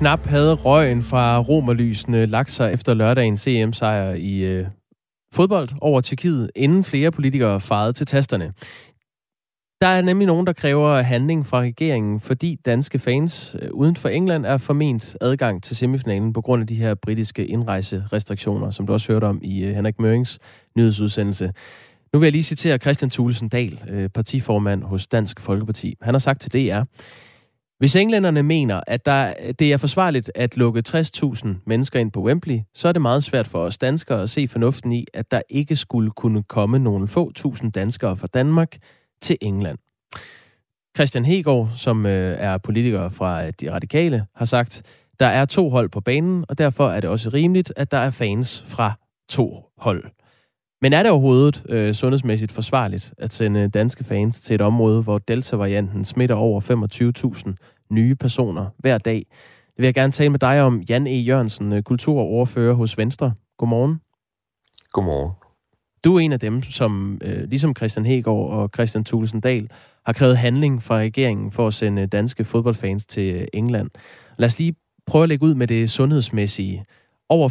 Knap havde røgen fra romerlysene lagt sig efter lørdagens e CM-sejr i øh, fodbold over Tyrkiet, inden flere politikere farede til tasterne. Der er nemlig nogen, der kræver handling fra regeringen, fordi danske fans øh, uden for England er forment adgang til semifinalen på grund af de her britiske indrejserestriktioner, som du også hørte om i øh, Henrik Mørings nyhedsudsendelse. Nu vil jeg lige citere Christian Thulesen Dahl, øh, partiformand hos Dansk Folkeparti. Han har sagt til DR, hvis englænderne mener, at der, det er forsvarligt at lukke 60.000 mennesker ind på Wembley, så er det meget svært for os danskere at se fornuften i, at der ikke skulle kunne komme nogle få tusind danskere fra Danmark til England. Christian Hegård, som øh, er politiker fra øh, De Radikale, har sagt, der er to hold på banen, og derfor er det også rimeligt, at der er fans fra to hold. Men er det overhovedet øh, sundhedsmæssigt forsvarligt at sende danske fans til et område, hvor Delta-varianten smitter over 25.000 nye personer hver dag? Det vil jeg gerne tale med dig om, Jan E. Jørgensen, øh, kulturordfører hos Venstre. Godmorgen. Godmorgen. Du er en af dem, som øh, ligesom Christian Hegård og Christian Thulesen Dahl har krævet handling fra regeringen for at sende danske fodboldfans til England. Lad os lige prøve at lægge ud med det sundhedsmæssige. Over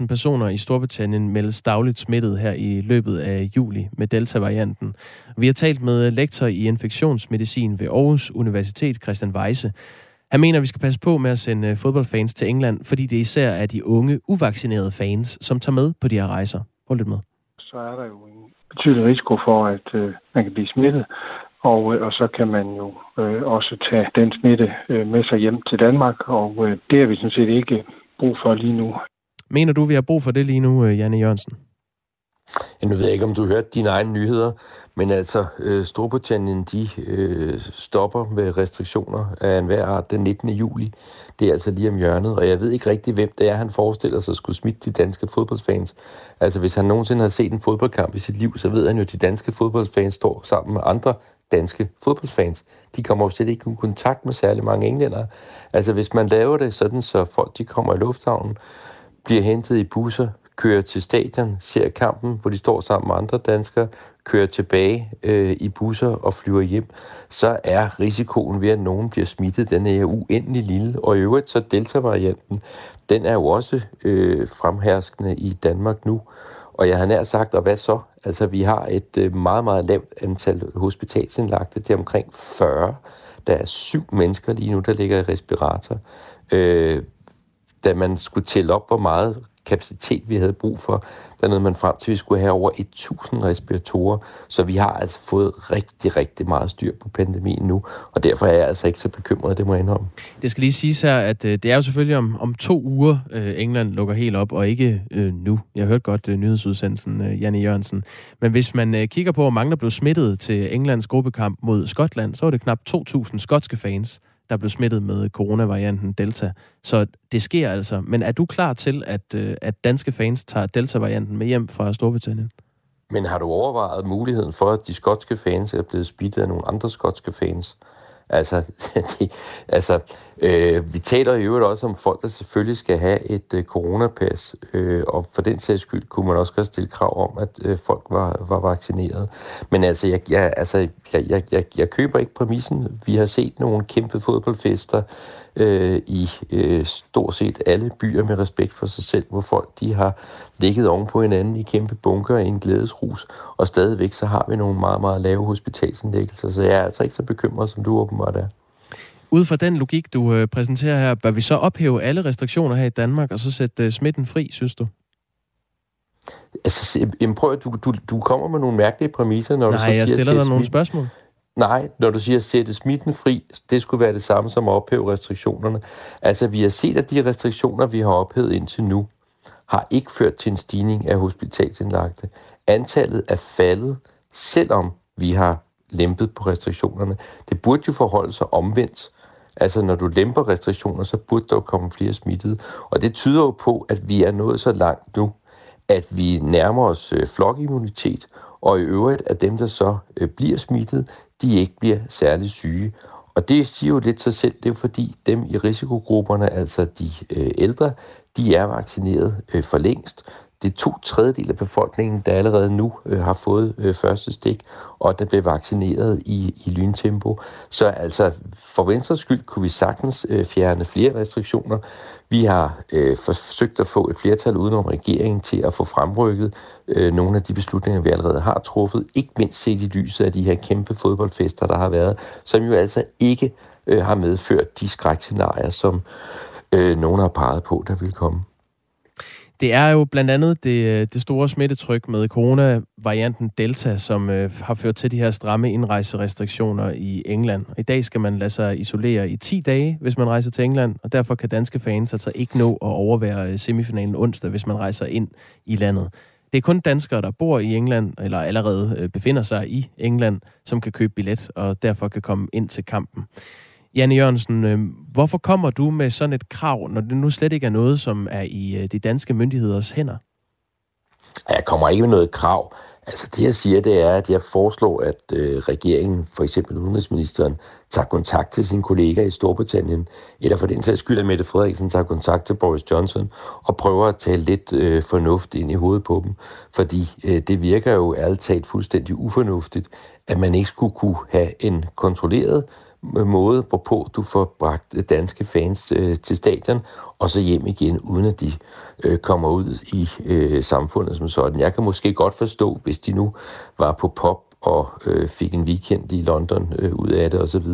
25.000 personer i Storbritannien meldes dagligt smittet her i løbet af juli med Delta-varianten. Vi har talt med lektor i infektionsmedicin ved Aarhus Universitet, Christian Weise. Han mener, at vi skal passe på med at sende øh, fodboldfans til England, fordi det især er de unge, uvaccinerede fans, som tager med på de her rejser. Hold lidt med. Så er der jo en betydelig risiko for, at øh, man kan blive smittet, og, øh, og så kan man jo øh, også tage den smitte øh, med sig hjem til Danmark, og øh, det er vi sådan set ikke brug for lige nu. Mener du, vi har brug for det lige nu, øh, Janne Jørgensen? Ja, nu ved jeg ikke, om du hørte dine egne nyheder, men altså, øh, Storbritannien, de øh, stopper med restriktioner af enhver art den 19. juli. Det er altså lige om hjørnet, og jeg ved ikke rigtig, hvem det er, han forestiller sig skulle smitte de danske fodboldfans. Altså, hvis han nogensinde har set en fodboldkamp i sit liv, så ved han jo, at de danske fodboldfans står sammen med andre danske fodboldfans. De kommer jo slet ikke i kontakt med særlig mange englænder. Altså hvis man laver det sådan, så folk de kommer i lufthavnen, bliver hentet i busser, kører til stadion, ser kampen, hvor de står sammen med andre danskere, kører tilbage øh, i busser og flyver hjem, så er risikoen ved, at nogen bliver smittet, den er uendelig lille. Og i øvrigt så Delta-varianten, den er jo også øh, fremherskende i Danmark nu. Og jeg har nær sagt, og hvad så? Altså, vi har et øh, meget, meget lavt antal hospitalsindlagte. Det er omkring 40. Der er syv mennesker lige nu, der ligger i respirator. Øh, da man skulle tælle op, hvor meget kapacitet vi havde brug for, der nåede man frem til, at vi skulle have over 1000 respiratorer. Så vi har altså fået rigtig, rigtig meget styr på pandemien nu, og derfor er jeg altså ikke så bekymret, det må jeg indrømme. Det skal lige siges her, at øh, det er jo selvfølgelig om, om to uger, øh, England lukker helt op, og ikke øh, nu. Jeg hørte hørt godt øh, nyhedsudsendelsen, øh, Janne Jørgensen. Men hvis man øh, kigger på, hvor mange der blev smittet til Englands gruppekamp mod Skotland, så var det knap 2.000 skotske fans, der blev smittet med coronavarianten Delta. Så det sker altså. Men er du klar til, at, øh, at danske fans tager Delta-varianten med hjem fra Storbritannien? Men har du overvejet muligheden for, at de skotske fans er blevet spittet af nogle andre skotske fans? Altså, det, altså øh, vi taler i øvrigt også om folk, der selvfølgelig skal have et øh, coronapas, øh, og for den sags skyld kunne man også godt stille krav om, at øh, folk var, var vaccineret. Men altså, jeg, jeg, altså jeg, jeg, jeg, jeg køber ikke præmissen. Vi har set nogle kæmpe fodboldfester øh, i øh, stort set alle byer med respekt for sig selv, hvor folk de har ligget oven på hinanden i kæmpe bunker i en glædesrus, og stadigvæk så har vi nogle meget, meget lave hospitalsindlæggelser, så jeg er altså ikke så bekymret, som du åbenbart er. Ud fra den logik, du øh, præsenterer her, bør vi så ophæve alle restriktioner her i Danmark, og så sætte øh, smitten fri, synes du? Altså, prøv, du, du, du kommer med nogle mærkelige præmisser, når Nej, du så siger... Nej, jeg stiller dig nogle spørgsmål. Nej, når du siger at sætte smitten fri, det skulle være det samme som at ophæve restriktionerne. Altså, vi har set, at de restriktioner, vi har ophævet indtil nu, har ikke ført til en stigning af hospitalsindlagte. Antallet er faldet, selvom vi har lempet på restriktionerne. Det burde jo forholde sig omvendt. Altså, når du lemper restriktioner, så burde der jo komme flere smittede. Og det tyder jo på, at vi er nået så langt nu, at vi nærmer os øh, flokimmunitet, og i øvrigt, at dem, der så øh, bliver smittet, de ikke bliver særlig syge. Og det siger jo lidt sig selv, det er fordi dem i risikogrupperne, altså de øh, ældre, de er vaccineret øh, for længst. Det er to tredjedel af befolkningen, der allerede nu øh, har fået øh, første stik, og der bliver vaccineret i, i lyntempo. Så altså, for Venstres skyld kunne vi sagtens øh, fjerne flere restriktioner. Vi har øh, forsøgt at få et flertal udenom regeringen til at få fremrykket øh, nogle af de beslutninger, vi allerede har truffet, ikke mindst set i lyset af de her kæmpe fodboldfester, der har været, som jo altså ikke øh, har medført de skrækscenarier, som øh, nogen har peget på, der vil komme. Det er jo blandt andet det, øh, det store smittetryk med coronavarianten Delta, som øh, har ført til de her stramme indrejserestriktioner i England. I dag skal man lade sig isolere i 10 dage, hvis man rejser til England, og derfor kan danske fans altså ikke nå at overvære øh, semifinalen onsdag, hvis man rejser ind i landet. Det er kun danskere, der bor i England, eller allerede øh, befinder sig i England, som kan købe billet, og derfor kan komme ind til kampen. Janne Jørgensen, øh, hvorfor kommer du med sådan et krav, når det nu slet ikke er noget, som er i øh, de danske myndigheders hænder? Jeg kommer ikke med noget krav. Altså det, jeg siger, det er, at jeg foreslår, at øh, regeringen, for eksempel udenrigsministeren, tager kontakt til sin kollega i Storbritannien, eller for den sags skyld, at Mette Frederiksen tager kontakt til Boris Johnson og prøver at tale lidt øh, fornuft ind i hovedet på dem. Fordi øh, det virker jo ærligt talt fuldstændig ufornuftigt, at man ikke skulle kunne have en kontrolleret måde, hvorpå du får bragt danske fans øh, til stadion, og så hjem igen, uden at de øh, kommer ud i øh, samfundet som sådan. Jeg kan måske godt forstå, hvis de nu var på pop og øh, fik en weekend i London øh, ud af det osv.,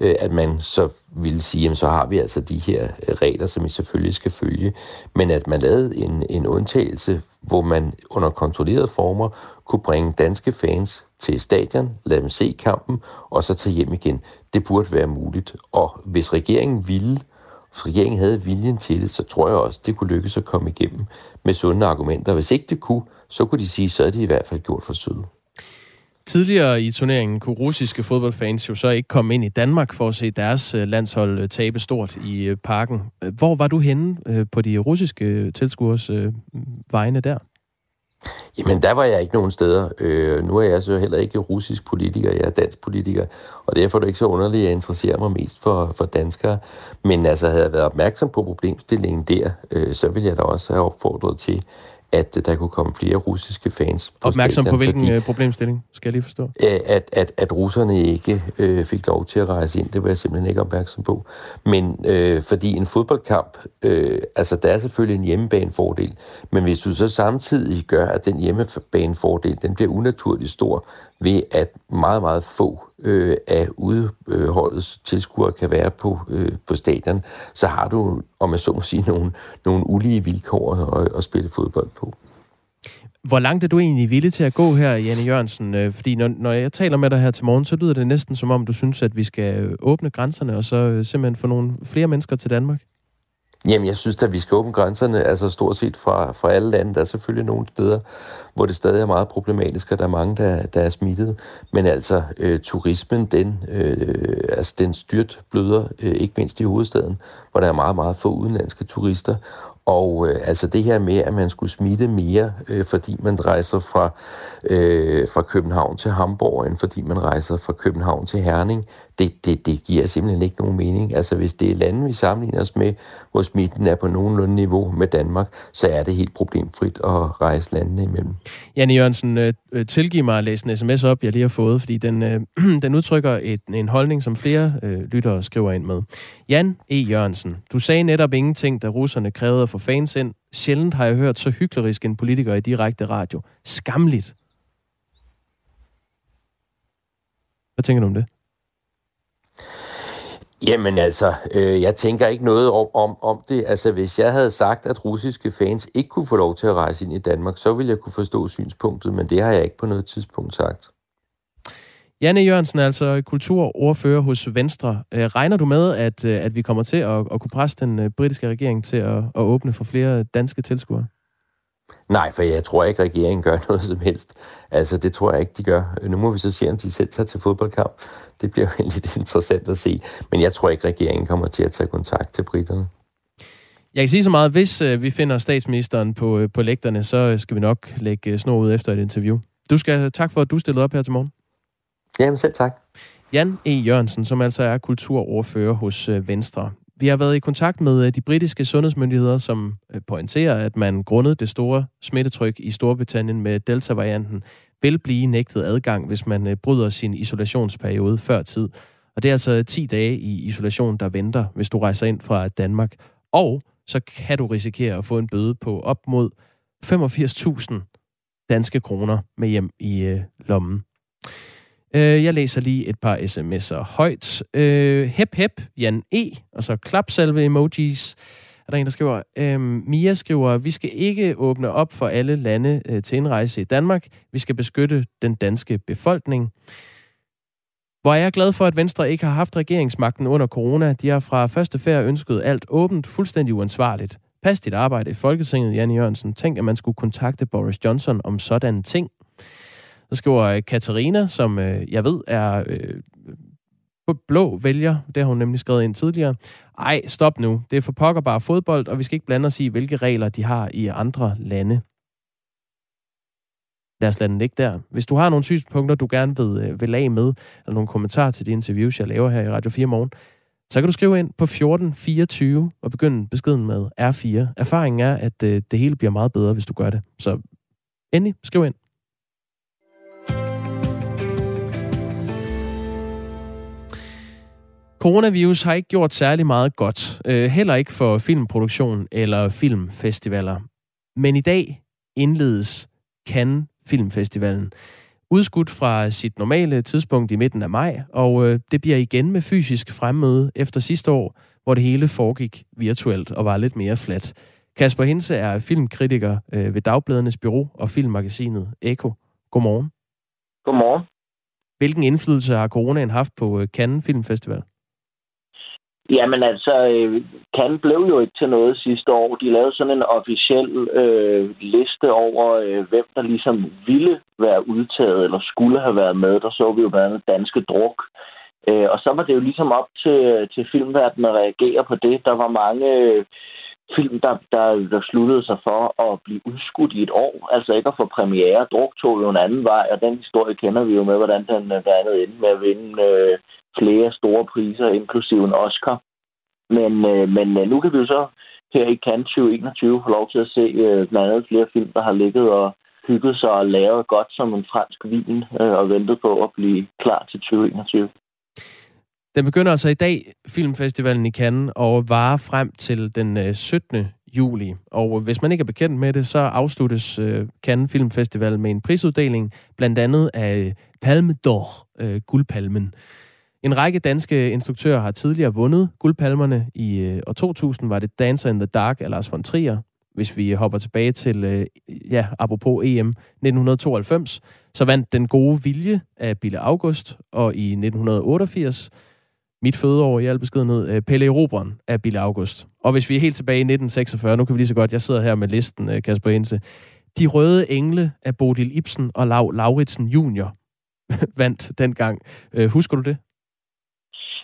øh, at man så ville sige, jamen så har vi altså de her øh, regler, som vi selvfølgelig skal følge, men at man lavede en, en undtagelse, hvor man under kontrollerede former kunne bringe danske fans til stadion, lade dem se kampen, og så tage hjem igen. Det burde være muligt. Og hvis regeringen ville, hvis regeringen havde viljen til det, så tror jeg også, det kunne lykkes at komme igennem med sunde argumenter. Hvis ikke det kunne, så kunne de sige, så er det i hvert fald gjort for søde. Tidligere i turneringen kunne russiske fodboldfans jo så ikke komme ind i Danmark for at se deres øh, landshold øh, tabe stort i øh, parken. Hvor var du henne på de russiske tilskuers vegne der? Jamen, der var jeg ikke nogen steder. Øh, nu er jeg så heller ikke russisk politiker, jeg er dansk politiker, og derfor er det ikke så underligt, at jeg interesserer mig mest for, for danskere. Men altså, havde jeg været opmærksom på problemstillingen der, øh, så ville jeg da også have opfordret til, at der kunne komme flere russiske fans på Opmærksom stadion, på hvilken fordi, øh, problemstilling, skal jeg lige forstå? At, at, at russerne ikke øh, fik lov til at rejse ind, det var jeg simpelthen ikke opmærksom på. Men øh, fordi en fodboldkamp, øh, altså der er selvfølgelig en hjemmebanefordel, men hvis du så samtidig gør, at den hjemmebanefordel, den bliver unaturligt stor, ved at meget, meget få øh, af udholdets tilskuere kan være på, øh, på stadion, så har du, om jeg så må sige, nogle, nogle ulige vilkår at, at spille fodbold på. Hvor langt er du egentlig villig til at gå her, Janne Jørgensen? Øh, fordi når, når jeg taler med dig her til morgen, så lyder det næsten som om, du synes, at vi skal åbne grænserne og så øh, simpelthen få nogle flere mennesker til Danmark. Jamen, jeg synes at vi skal åbne grænserne, altså stort set fra, fra alle lande. Der er selvfølgelig nogle steder, hvor det stadig er meget problematisk, og der er mange, der, der er smittet. Men altså, øh, turismen, den, øh, altså, den styrt bløder, øh, ikke mindst i hovedstaden, hvor der er meget, meget få udenlandske turister. Og øh, altså det her med, at man skulle smitte mere, øh, fordi man rejser fra, øh, fra København til Hamburg, end fordi man rejser fra København til Herning, det, det, det giver simpelthen ikke nogen mening. Altså hvis det er lande, vi sammenligner os med, hvor smitten er på nogenlunde niveau med Danmark, så er det helt problemfrit at rejse landene imellem. Janne Jørgensen, øh, øh, tilgiv mig at læse en sms op, jeg lige har fået, fordi den, øh, den udtrykker et, en holdning, som flere øh, lyttere skriver ind med. Jan E. Jørgensen, du sagde netop ingenting, da russerne krævede at få fans ind. Sjældent har jeg hørt så hyklerisk en politiker i direkte radio. Skamligt. Hvad tænker du om det? Jamen altså, øh, jeg tænker ikke noget om, om, om det. Altså, hvis jeg havde sagt, at russiske fans ikke kunne få lov til at rejse ind i Danmark, så ville jeg kunne forstå synspunktet, men det har jeg ikke på noget tidspunkt sagt. Janne Jørgensen, altså kulturordfører hos Venstre. Øh, regner du med, at, øh, at vi kommer til at, at kunne presse den øh, britiske regering til at, at åbne for flere danske tilskuere? Nej, for jeg tror ikke, regeringen gør noget som helst. Altså, det tror jeg ikke, de gør. Nu må vi så se, om de selv tager til fodboldkamp. Det bliver jo lidt interessant at se. Men jeg tror ikke, regeringen kommer til at tage kontakt til britterne. Jeg kan sige så meget, hvis øh, vi finder statsministeren på, øh, på lægterne, så skal vi nok lægge øh, snor ud efter et interview. Du skal tak for, at du stillede op her til morgen. Jamen selv tak. Jan E. Jørgensen, som altså er kulturordfører hos øh, Venstre. Vi har været i kontakt med øh, de britiske sundhedsmyndigheder, som øh, pointerer, at man grundet det store smittetryk i Storbritannien med Delta-varianten, vil blive nægtet adgang, hvis man øh, bryder sin isolationsperiode før tid. Og det er altså 10 dage i isolation, der venter, hvis du rejser ind fra Danmark. Og så kan du risikere at få en bøde på op mod 85.000 danske kroner med hjem i øh, lommen. Øh, jeg læser lige et par sms'er højt. Øh, hep hep, Jan E. Og så klapsalve emojis. er der en, der skriver. øh, Mia skriver, vi skal ikke åbne op for alle lande øh, til indrejse i Danmark. Vi skal beskytte den danske befolkning. Hvor er jeg glad for, at Venstre ikke har haft regeringsmagten under corona. De har fra første færd ønsket alt åbent, fuldstændig uansvarligt. Pas dit arbejde i Folketinget, Janne Jørgensen. Tænk, at man skulle kontakte Boris Johnson om sådan ting. Så skriver øh, Katarina, som øh, jeg ved er øh, blå vælger. Det har hun nemlig skrevet ind tidligere. Ej, stop nu. Det er for pokker bare fodbold, og vi skal ikke blande os i, hvilke regler de har i andre lande. Lad os lade den ligge der. Hvis du har nogle synspunkter, du gerne vil, øh, vil af med, eller nogle kommentarer til de interviews, jeg laver her i Radio 4 morgen, så kan du skrive ind på 1424 og begynde beskeden med R4. Erfaringen er, at øh, det hele bliver meget bedre, hvis du gør det. Så endelig, skriv ind. Coronavirus har ikke gjort særlig meget godt, øh, heller ikke for filmproduktion eller filmfestivaler. Men i dag indledes Cannes Filmfestivalen. Udskudt fra sit normale tidspunkt i midten af maj, og øh, det bliver igen med fysisk fremmøde efter sidste år, hvor det hele foregik virtuelt og var lidt mere fladt. Kasper Hinse er filmkritiker øh, ved Dagbladenes Bureau og filmmagasinet Eko. Godmorgen. Godmorgen. Hvilken indflydelse har coronaen haft på Cannes Filmfestival? Jamen altså, øh, kan blev jo ikke til noget sidste år. De lavede sådan en officiel øh, liste over, øh, hvem der ligesom ville være udtaget eller skulle have været med. Der så vi jo blandt andet Danske Druk. Øh, og så var det jo ligesom op til, øh, til filmverdenen at reagere på det. Der var mange øh, film, der, der, der sluttede sig for at blive udskudt i et år. Altså ikke at få premiere. Druk tog jo en anden vej, og den historie kender vi jo med, hvordan den blandt andet endte med at vinde... Øh, flere store priser, inklusive en Oscar. Men, øh, men øh, nu kan vi jo så her i Cannes 2021 få lov til at se øh, blandt andet flere film, der har ligget og hygget sig og lavet godt som en fransk vin øh, og ventet på at blive klar til 2021. Den begynder altså i dag, Filmfestivalen i Cannes, og varer frem til den øh, 17. Juli. Og hvis man ikke er bekendt med det, så afsluttes øh, Cannes Filmfestival med en prisuddeling, blandt andet af Palme d'Or, øh, guldpalmen. En række danske instruktører har tidligere vundet guldpalmerne. I øh, år 2000 var det Dancer in the Dark af Lars von Trier. Hvis vi hopper tilbage til, øh, ja, apropos EM 1992, så vandt Den gode vilje af Bille August, og i 1988 mit fødeår i al beskedenhed, øh, Pelle Erobren af Bille August. Og hvis vi er helt tilbage i 1946, nu kan vi lige så godt, jeg sidder her med listen, øh, Kasper Hense. De røde engle af Bodil Ibsen og Lav Lauritsen junior vandt dengang. Øh, husker du det?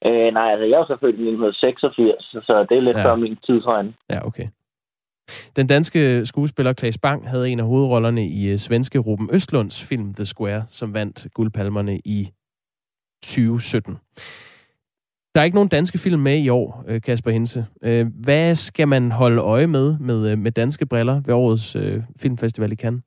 Øh, nej, altså jeg er i 1986, så det er lidt ja. før min tidsregn. Ja, okay. Den danske skuespiller Klaas Bang havde en af hovedrollerne i uh, svenske Ruben Østlunds film The Square, som vandt guldpalmerne i 2017. Der er ikke nogen danske film med i år, øh, Kasper Hense. Øh, hvad skal man holde øje med med, med danske briller ved årets filmfestival i Cannes?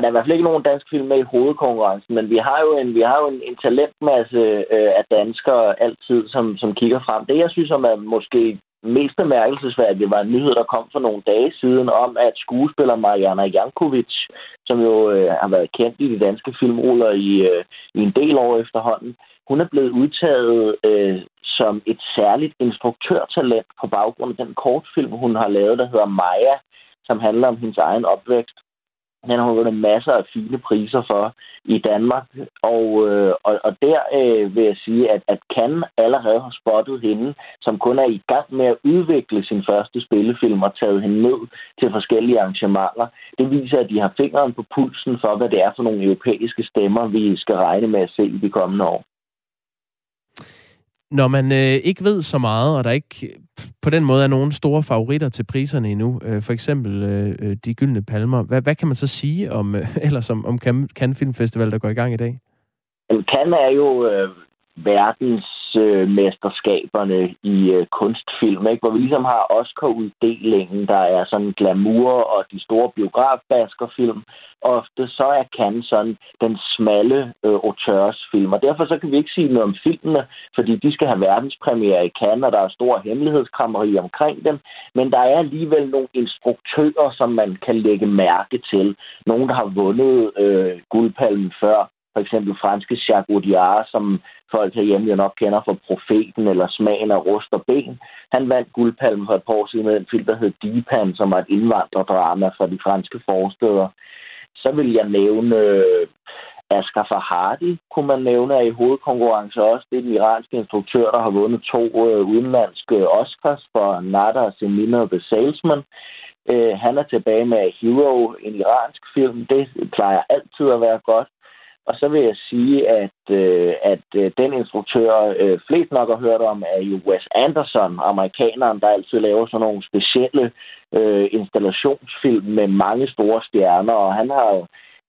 Der er i hvert fald ikke nogen dansk film med i hovedkonkurrencen, men vi har jo en, vi har jo en, en talentmasse øh, af danskere altid, som, som kigger frem. Det, jeg synes, som er måske mest bemærkelsesværdigt, var en nyhed, der kom for nogle dage siden om, at skuespiller Mariana Jankovic, som jo øh, har været kendt i de danske filmroller i, øh, i en del år efterhånden, hun er blevet udtaget øh, som et særligt instruktørtalent på baggrund af den kortfilm, hun har lavet, der hedder Maja, som handler om hendes egen opvækst. Den har vundet masser af fine priser for i Danmark. Og, øh, og, og der øh, vil jeg sige, at, at Cannes allerede har spottet hende, som kun er i gang med at udvikle sin første spillefilm og taget hende ned til forskellige arrangementer. Det viser, at de har fingeren på pulsen for, hvad det er for nogle europæiske stemmer, vi skal regne med at se i de kommende år. Når man øh, ikke ved så meget, og der ikke på den måde er nogen store favoritter til priserne endnu, øh, for eksempel øh, øh de gyldne palmer, hvad, hvad kan man så sige om, øh, ellers om, om Cannes Film Festival, der går i gang i dag? Cannes er jo øh, verdens mesterskaberne i øh, kunstfilm, ikke? hvor vi ligesom har Oscar-uddelingen, der er sådan glamour og de store biografbaskerfilm. Ofte så er Cannes sådan den smalle øh, auteursfilm, og derfor så kan vi ikke sige noget om filmene, fordi de skal have verdenspremiere i Cannes, og der er stor hemmelighedskrammeri omkring dem. Men der er alligevel nogle instruktører, som man kan lægge mærke til. Nogen, der har vundet øh, guldpalmen før for eksempel franske Jacques Audiard, som folk herhjemme jo nok kender fra Profeten eller Smagen af rust og ben. Han vandt guldpalmen for et par år siden med en film, der hed Deepan, som var et indvandrerdrama fra de franske forsteder. Så vil jeg nævne øh, Asghar Farhadi, kunne man nævne, er i hovedkonkurrence også. Det er den iranske instruktør, der har vundet to øh, udenlandske Oscars for Nada og The Salesman. Øh, han er tilbage med Hero, en iransk film. Det plejer altid at være godt. Og så vil jeg sige, at, øh, at øh, den instruktør, øh, flest nok har hørt om, er jo Wes Anderson, amerikaneren, der altid laver sådan nogle specielle øh, installationsfilm med mange store stjerner. Og han har jo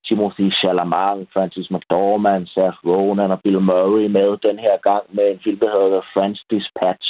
Timothy Chalamet, Francis McDormand, Seth Rogen og Bill Murray med den her gang med en film, der hedder The French Dispatch.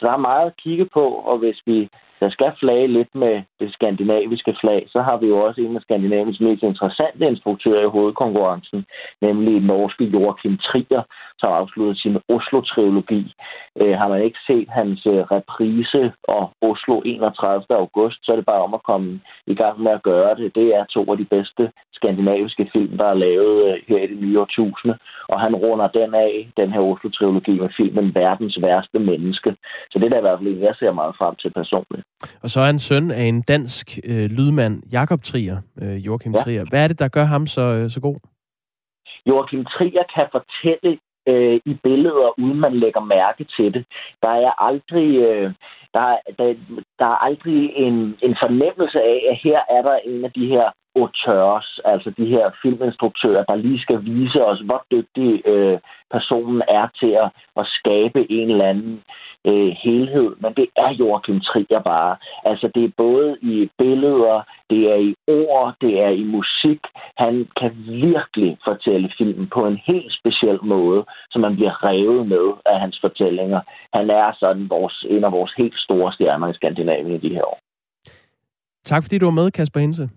Så der er meget at kigge på, og hvis vi der skal flage lidt med det skandinaviske flag, så har vi jo også en af Skandinaviens mest interessante instruktører i hovedkonkurrencen, nemlig norske Joachim Trier, som har sin Oslo-trilogi. Øh, har man ikke set hans øh, reprise og Oslo 31. august, så er det bare om at komme i gang med at gøre det. Det er to af de bedste skandinaviske film, der er lavet øh, her i det nye årtusinde. Og han runder den af, den her Oslo-trilogi, med filmen Verdens værste menneske. Så det er da i hvert fald en, jeg ser meget frem til personligt. Og så er han søn af en dansk øh, lydmand, Jakob Trier, øh, Joachim ja. Trier. Hvad er det, der gør ham så, øh, så god? Joachim Trier kan fortælle øh, i billeder, uden man lægger mærke til det. Der er aldrig, øh, der, der, der er aldrig en, en fornemmelse af, at her er der en af de her auteurs, altså de her filminstruktører, der lige skal vise os, hvor dygtig øh, personen er til at, at skabe en eller anden øh, helhed. Men det er Joachim Trier bare. Altså det er både i billeder, det er i ord, det er i musik. Han kan virkelig fortælle filmen på en helt speciel måde, så man bliver revet med af hans fortællinger. Han er sådan vores, en af vores helt store stjerner i Skandinavien i de her år. Tak fordi du var med, Kasper Hense.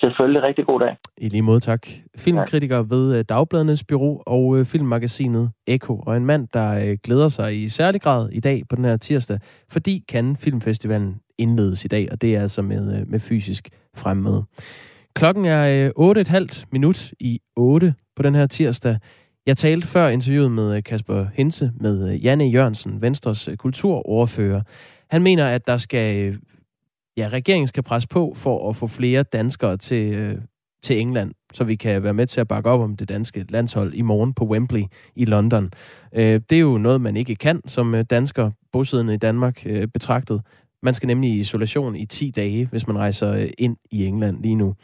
Selvfølgelig rigtig god dag. I lige måde, tak. Filmkritiker ved øh, Dagbladernes Bureau og øh, filmmagasinet Eko, og en mand, der øh, glæder sig i særlig grad i dag på den her tirsdag, fordi kan Filmfestivalen indledes i dag, og det er altså med, med fysisk fremmøde. Klokken er 8,5 minut i 8 på den her tirsdag. Jeg talte før interviewet med øh, Kasper Hinse med øh, Janne Jørgensen, Venstres øh, kulturordfører. Han mener, at der skal ja, regeringen skal presse på for at få flere danskere til, til England, så vi kan være med til at bakke op om det danske landshold i morgen på Wembley i London. Det er jo noget, man ikke kan som dansker bosiddende i Danmark betragtet. Man skal nemlig i isolation i 10 dage, hvis man rejser ind i England lige nu.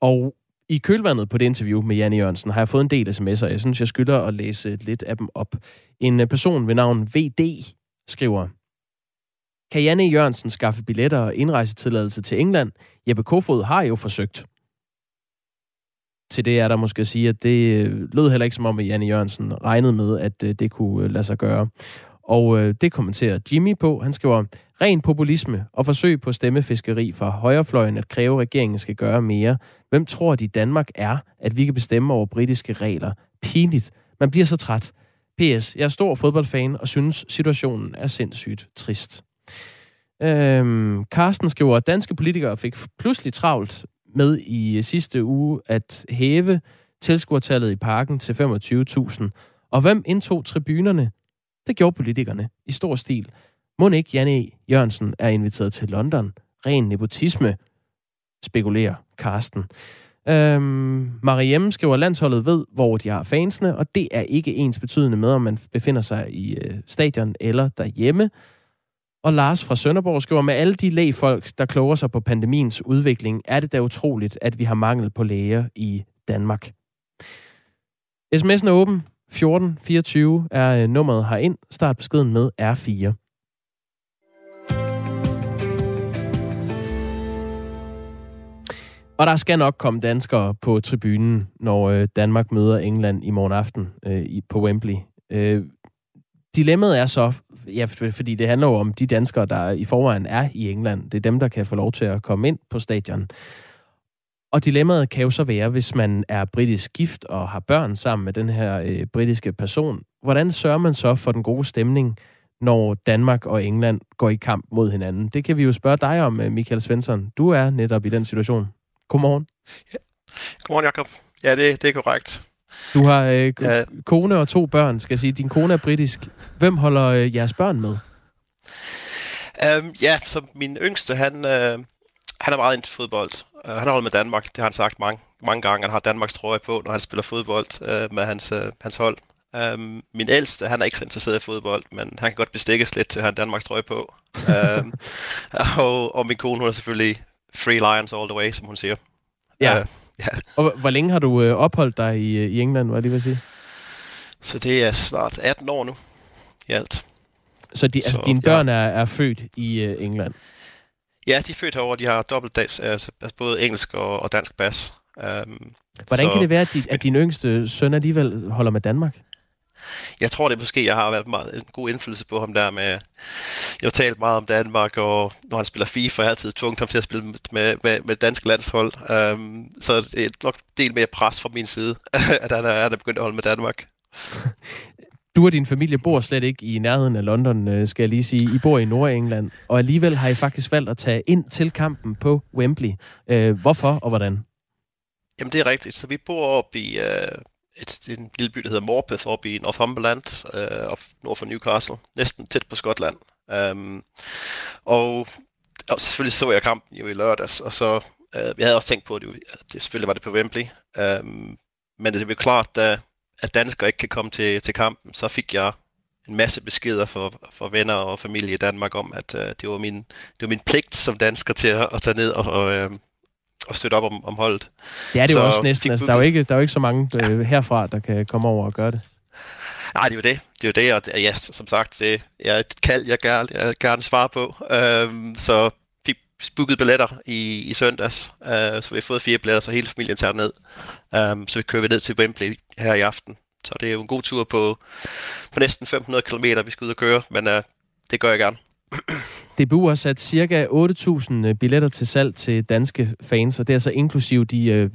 Og i kølvandet på det interview med Janne Jørgensen har jeg fået en del sms'er. Jeg synes, jeg skylder at læse lidt af dem op. En øh, person ved navn VD skriver, kan Janne Jørgensen skaffe billetter og indrejsetilladelse til England? Jeppe Kofod har jo forsøgt. Til det er der måske at sige, at det øh, lød heller ikke som om, at Janne Jørgensen regnede med, at øh, det kunne lade sig gøre. Og øh, det kommenterer Jimmy på. Han skriver, ren populisme og forsøg på stemmefiskeri fra højrefløjen at kræve, at regeringen skal gøre mere. Hvem tror de Danmark er, at vi kan bestemme over britiske regler? Pinligt. Man bliver så træt. PS. Jeg er stor fodboldfan og synes, situationen er sindssygt trist. Øhm, Carsten skriver, at danske politikere fik pludselig travlt med i øh, sidste uge at hæve tilskuertallet i parken til 25.000. Og hvem indtog tribunerne? Det gjorde politikerne i stor stil. Må ikke Janne. Jørgensen er inviteret til London? Ren nepotisme, spekulerer Karsten. Øhm, Mariem skriver, at landsholdet ved, hvor de har fansene, og det er ikke ens betydende med, om man befinder sig i øh, stadion eller derhjemme. Og Lars fra Sønderborg skriver, med alle de lægefolk, der kloger sig på pandemiens udvikling, er det da utroligt, at vi har mangel på læger i Danmark. SMS'en er åben. 1424 er øh, nummeret herind. Start beskeden med R4. Og der skal nok komme danskere på tribunen, når øh, Danmark møder England i morgen aften øh, på Wembley. Øh, dilemmaet er så, ja, fordi det handler jo om de danskere, der i forvejen er i England. Det er dem, der kan få lov til at komme ind på stadion. Og dilemmaet kan jo så være, hvis man er britisk gift og har børn sammen med den her øh, britiske person. Hvordan sørger man så for den gode stemning, når Danmark og England går i kamp mod hinanden? Det kan vi jo spørge dig om, øh, Michael Svensson. Du er netop i den situation. Godmorgen. Ja. Godmorgen, Jacob. Ja, det, det er korrekt. Du har øh, ja. kone og to børn, skal jeg sige. Din kone er britisk. Hvem holder øh, jeres børn med? Um, ja, så min yngste, han, øh, han er meget ind til fodbold. Uh, han holder med Danmark, det har han sagt mange, mange gange. Han har Danmarks trøje på, når han spiller fodbold uh, med hans, uh, hans hold. Um, min ældste, han er ikke så interesseret i fodbold, men han kan godt bestikkes lidt til at have Danmarks trøje på. um, og, og min kone, hun er selvfølgelig free lions all the way, som hun siger. Ja. Uh, ja. Og hvor længe har du øh, opholdt dig i, i England, hvad det vil sige? Så det er snart 18 år nu i alt. Så, de, altså, så dine børn ja. er, er født i øh, England? Ja, de er født herovre. De har dobbelt dags, altså, altså både engelsk og, og dansk bas. Um, Hvordan så, kan det være, at, de, at din yngste søn alligevel holder med Danmark? Jeg tror det måske, jeg har været meget, en god indflydelse på ham der med, jeg har talt meget om Danmark, og når han spiller FIFA, har jeg altid tvunget ham til at spille med, med, med dansk landshold. Um, så det er nok del mere pres fra min side, at han er, han er begyndt at holde med Danmark. Du og din familie bor slet ikke i nærheden af London, øh, skal jeg lige sige. I bor i Nordengland, og alligevel har I faktisk valgt at tage ind til kampen på Wembley. Øh, hvorfor og hvordan? Jamen, det er rigtigt. Så vi bor oppe i øh, et, en lille by, der hedder Morpeth, oppe i Northumberland, øh, nord for Newcastle, næsten tæt på Skotland. Um, og, og selvfølgelig så jeg kampen jo i lørdags, og så, øh, jeg havde også tænkt på, at det, det selvfølgelig var det på Wembley, um, men det blev klart, da at danskere ikke kan komme til, til kampen, så fik jeg en masse beskeder fra, fra venner og familie i Danmark om, at uh, det, var min, det var min pligt som dansker til at, at tage ned og, og, uh, og støtte op om, om holdet. Det er så jo også næsten. Altså, der, er jo ikke, der er jo ikke så mange uh, herfra, der kan komme over og gøre det. Nej, det er jo det. Det er jo det, og ja, som sagt, det er et kald, jeg gerne, jeg gerne svare på. Um, så booket billetter i, i søndags, uh, så vi har fået fire billetter, så hele familien tager ned. Um, så vi kører ned til Wembley her i aften. Så det er jo en god tur på, på næsten 1500 km, vi skal ud og køre, men uh, det gør jeg gerne. DBU har sat ca. 8.000 øh, billetter til salg til danske fans, og det er så inklusive de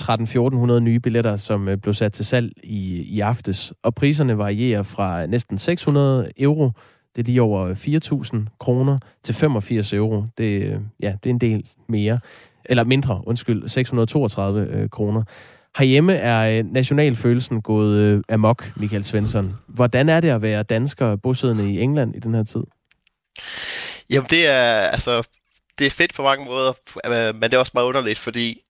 13-1400 nye billetter, som blev sat til salg i, i aftes. Og priserne varierer fra næsten 600 euro, det er lige over øh, 4.000 kroner, til 85 euro. Det, øh, ja, det er en del mere. Eller mindre, undskyld, 632 øh, kroner. Herhjemme er øh, nationalfølelsen gået øh, amok, Michael Svensson. Hvordan er det at være dansker bosiddende i England i den her tid? Jamen det er, altså, det er fedt på mange måder, men det er også meget underligt, fordi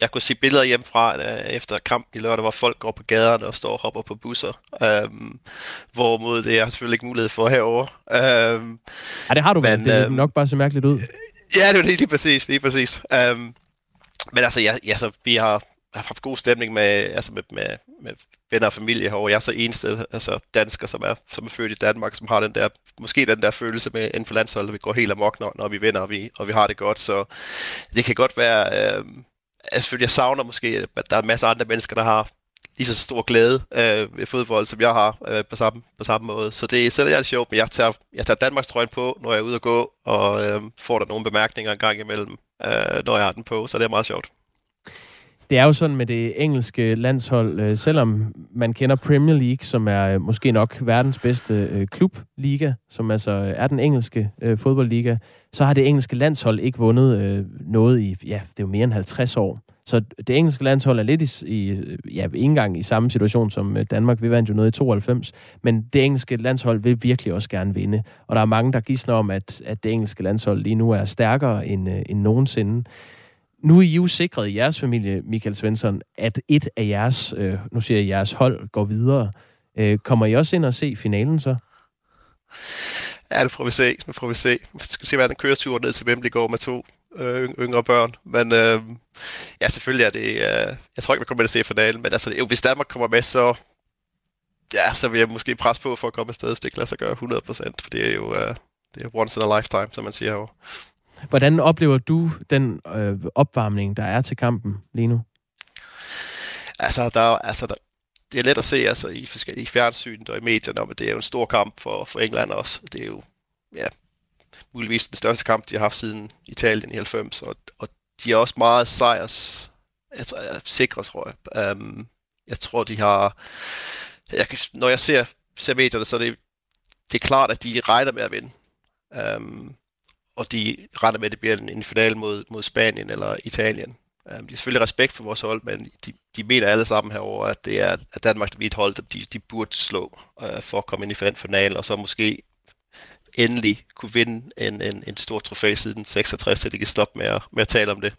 jeg kunne se billeder hjemmefra øh, efter kampen i lørdag, hvor folk går på gaderne og står og hopper på busser. Øhm, hvorimod det er selvfølgelig ikke mulighed for herover. Øhm, ja, det har du men, Det øhm, nok bare så mærkeligt ud. Ja, det er lige præcis, lige præcis. Øhm, men altså, ja, altså, vi har har haft god stemning med, altså med, med, med venner og familie herovre. Jeg er så eneste altså dansker, som er, som er født i Danmark, som har den der, måske den der følelse med inden for landsholdet, vi går helt amok, når, når vi vinder, og vi, og vi har det godt. Så det kan godt være, øh, altså jeg savner måske, at der er masser masse andre mennesker, der har lige så stor glæde øh, ved fodbold, som jeg har øh, på, samme, på samme måde. Så det er selvfølgelig er sjovt, men jeg tager, jeg tager Danmarks trøjen på, når jeg er ude at gå, og øh, får der nogle bemærkninger en gang imellem, øh, når jeg har den på, så det er meget sjovt. Det er jo sådan med det engelske landshold, øh, selvom man kender Premier League, som er øh, måske nok verdens bedste øh, klubliga, som altså er den engelske øh, fodboldliga, så har det engelske landshold ikke vundet øh, noget i, ja, det er jo mere end 50 år. Så det engelske landshold er lidt i, i øh, ja, ikke engang i samme situation som øh, Danmark. Vi vandt jo noget i 92, men det engelske landshold vil virkelig også gerne vinde. Og der er mange, der gidsner om, at, at det engelske landshold lige nu er stærkere end, end nogensinde. Nu er I jo sikret i jeres familie, Michael Svensson, at et af jeres, øh, nu siger jeg jeres hold, går videre. Øh, kommer I også ind og se finalen så? Ja, det får vi se. Nu får vi se. Vi skal se, hvad den køretur ned til Wembley går med to øh, yngre børn. Men øh, ja, selvfølgelig er det... Øh, jeg tror ikke, vi kommer til at se finalen, men altså, jo, hvis Danmark kommer med, så, ja, så vil jeg måske presse på for at komme afsted, hvis det ikke lader sig gøre 100%, for det er jo øh, det er once in a lifetime, som man siger herovre. Hvordan oplever du den øh, opvarmning, der er til kampen lige nu? Altså, der, altså der, det er let at se altså, i forskellige fjernsyn og i medierne, men det er jo en stor kamp for, for England også. Det er jo ja, muligvis den største kamp, de har haft siden Italien i 90, og, og de er også meget sejrs altså, sikre, tror jeg. Um, jeg tror, de har... Jeg, når jeg ser, ser medierne, så er det, det er klart, at de regner med at vinde. Um, og de regner med, at det bliver en, en final mod, mod Spanien eller Italien. Um, de har selvfølgelig respekt for vores hold, men de, de mener alle sammen herover, at det er at Danmark, vi er et hold, der de, de burde slå uh, for at komme ind i finalen, og så måske endelig kunne vinde en, en, en stor trofæ siden 66, så de kan stoppe med at, med at tale om det.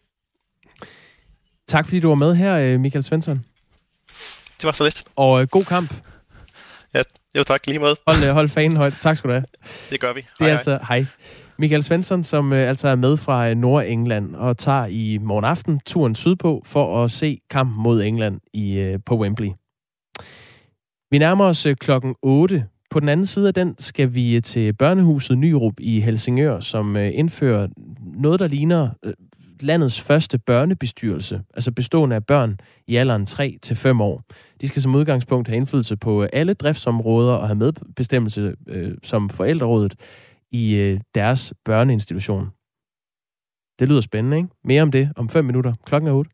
Tak fordi du var med her, øh, Michael Svensson. Det var så lidt. Og øh, god kamp. Ja, jo tak, lige måde. Hold, øh, hold fanen højt. Tak skal du have. Det gør vi. Det er hej, altså, hej. Michael Svensson, som øh, altså er med fra øh, Nordengland og tager i morgen aften turen sydpå for at se kampen mod England i, øh, på Wembley. Vi nærmer os øh, klokken 8. På den anden side af den skal vi øh, til børnehuset Nyrup i Helsingør, som øh, indfører noget, der ligner øh, landets første børnebestyrelse, altså bestående af børn i alderen 3 til 5 år. De skal som udgangspunkt have indflydelse på øh, alle driftsområder og have medbestemmelse øh, som forældrerådet i øh, deres børneinstitution. Det lyder spændende, ikke? Mere om det om 5 minutter. Klokken er 8.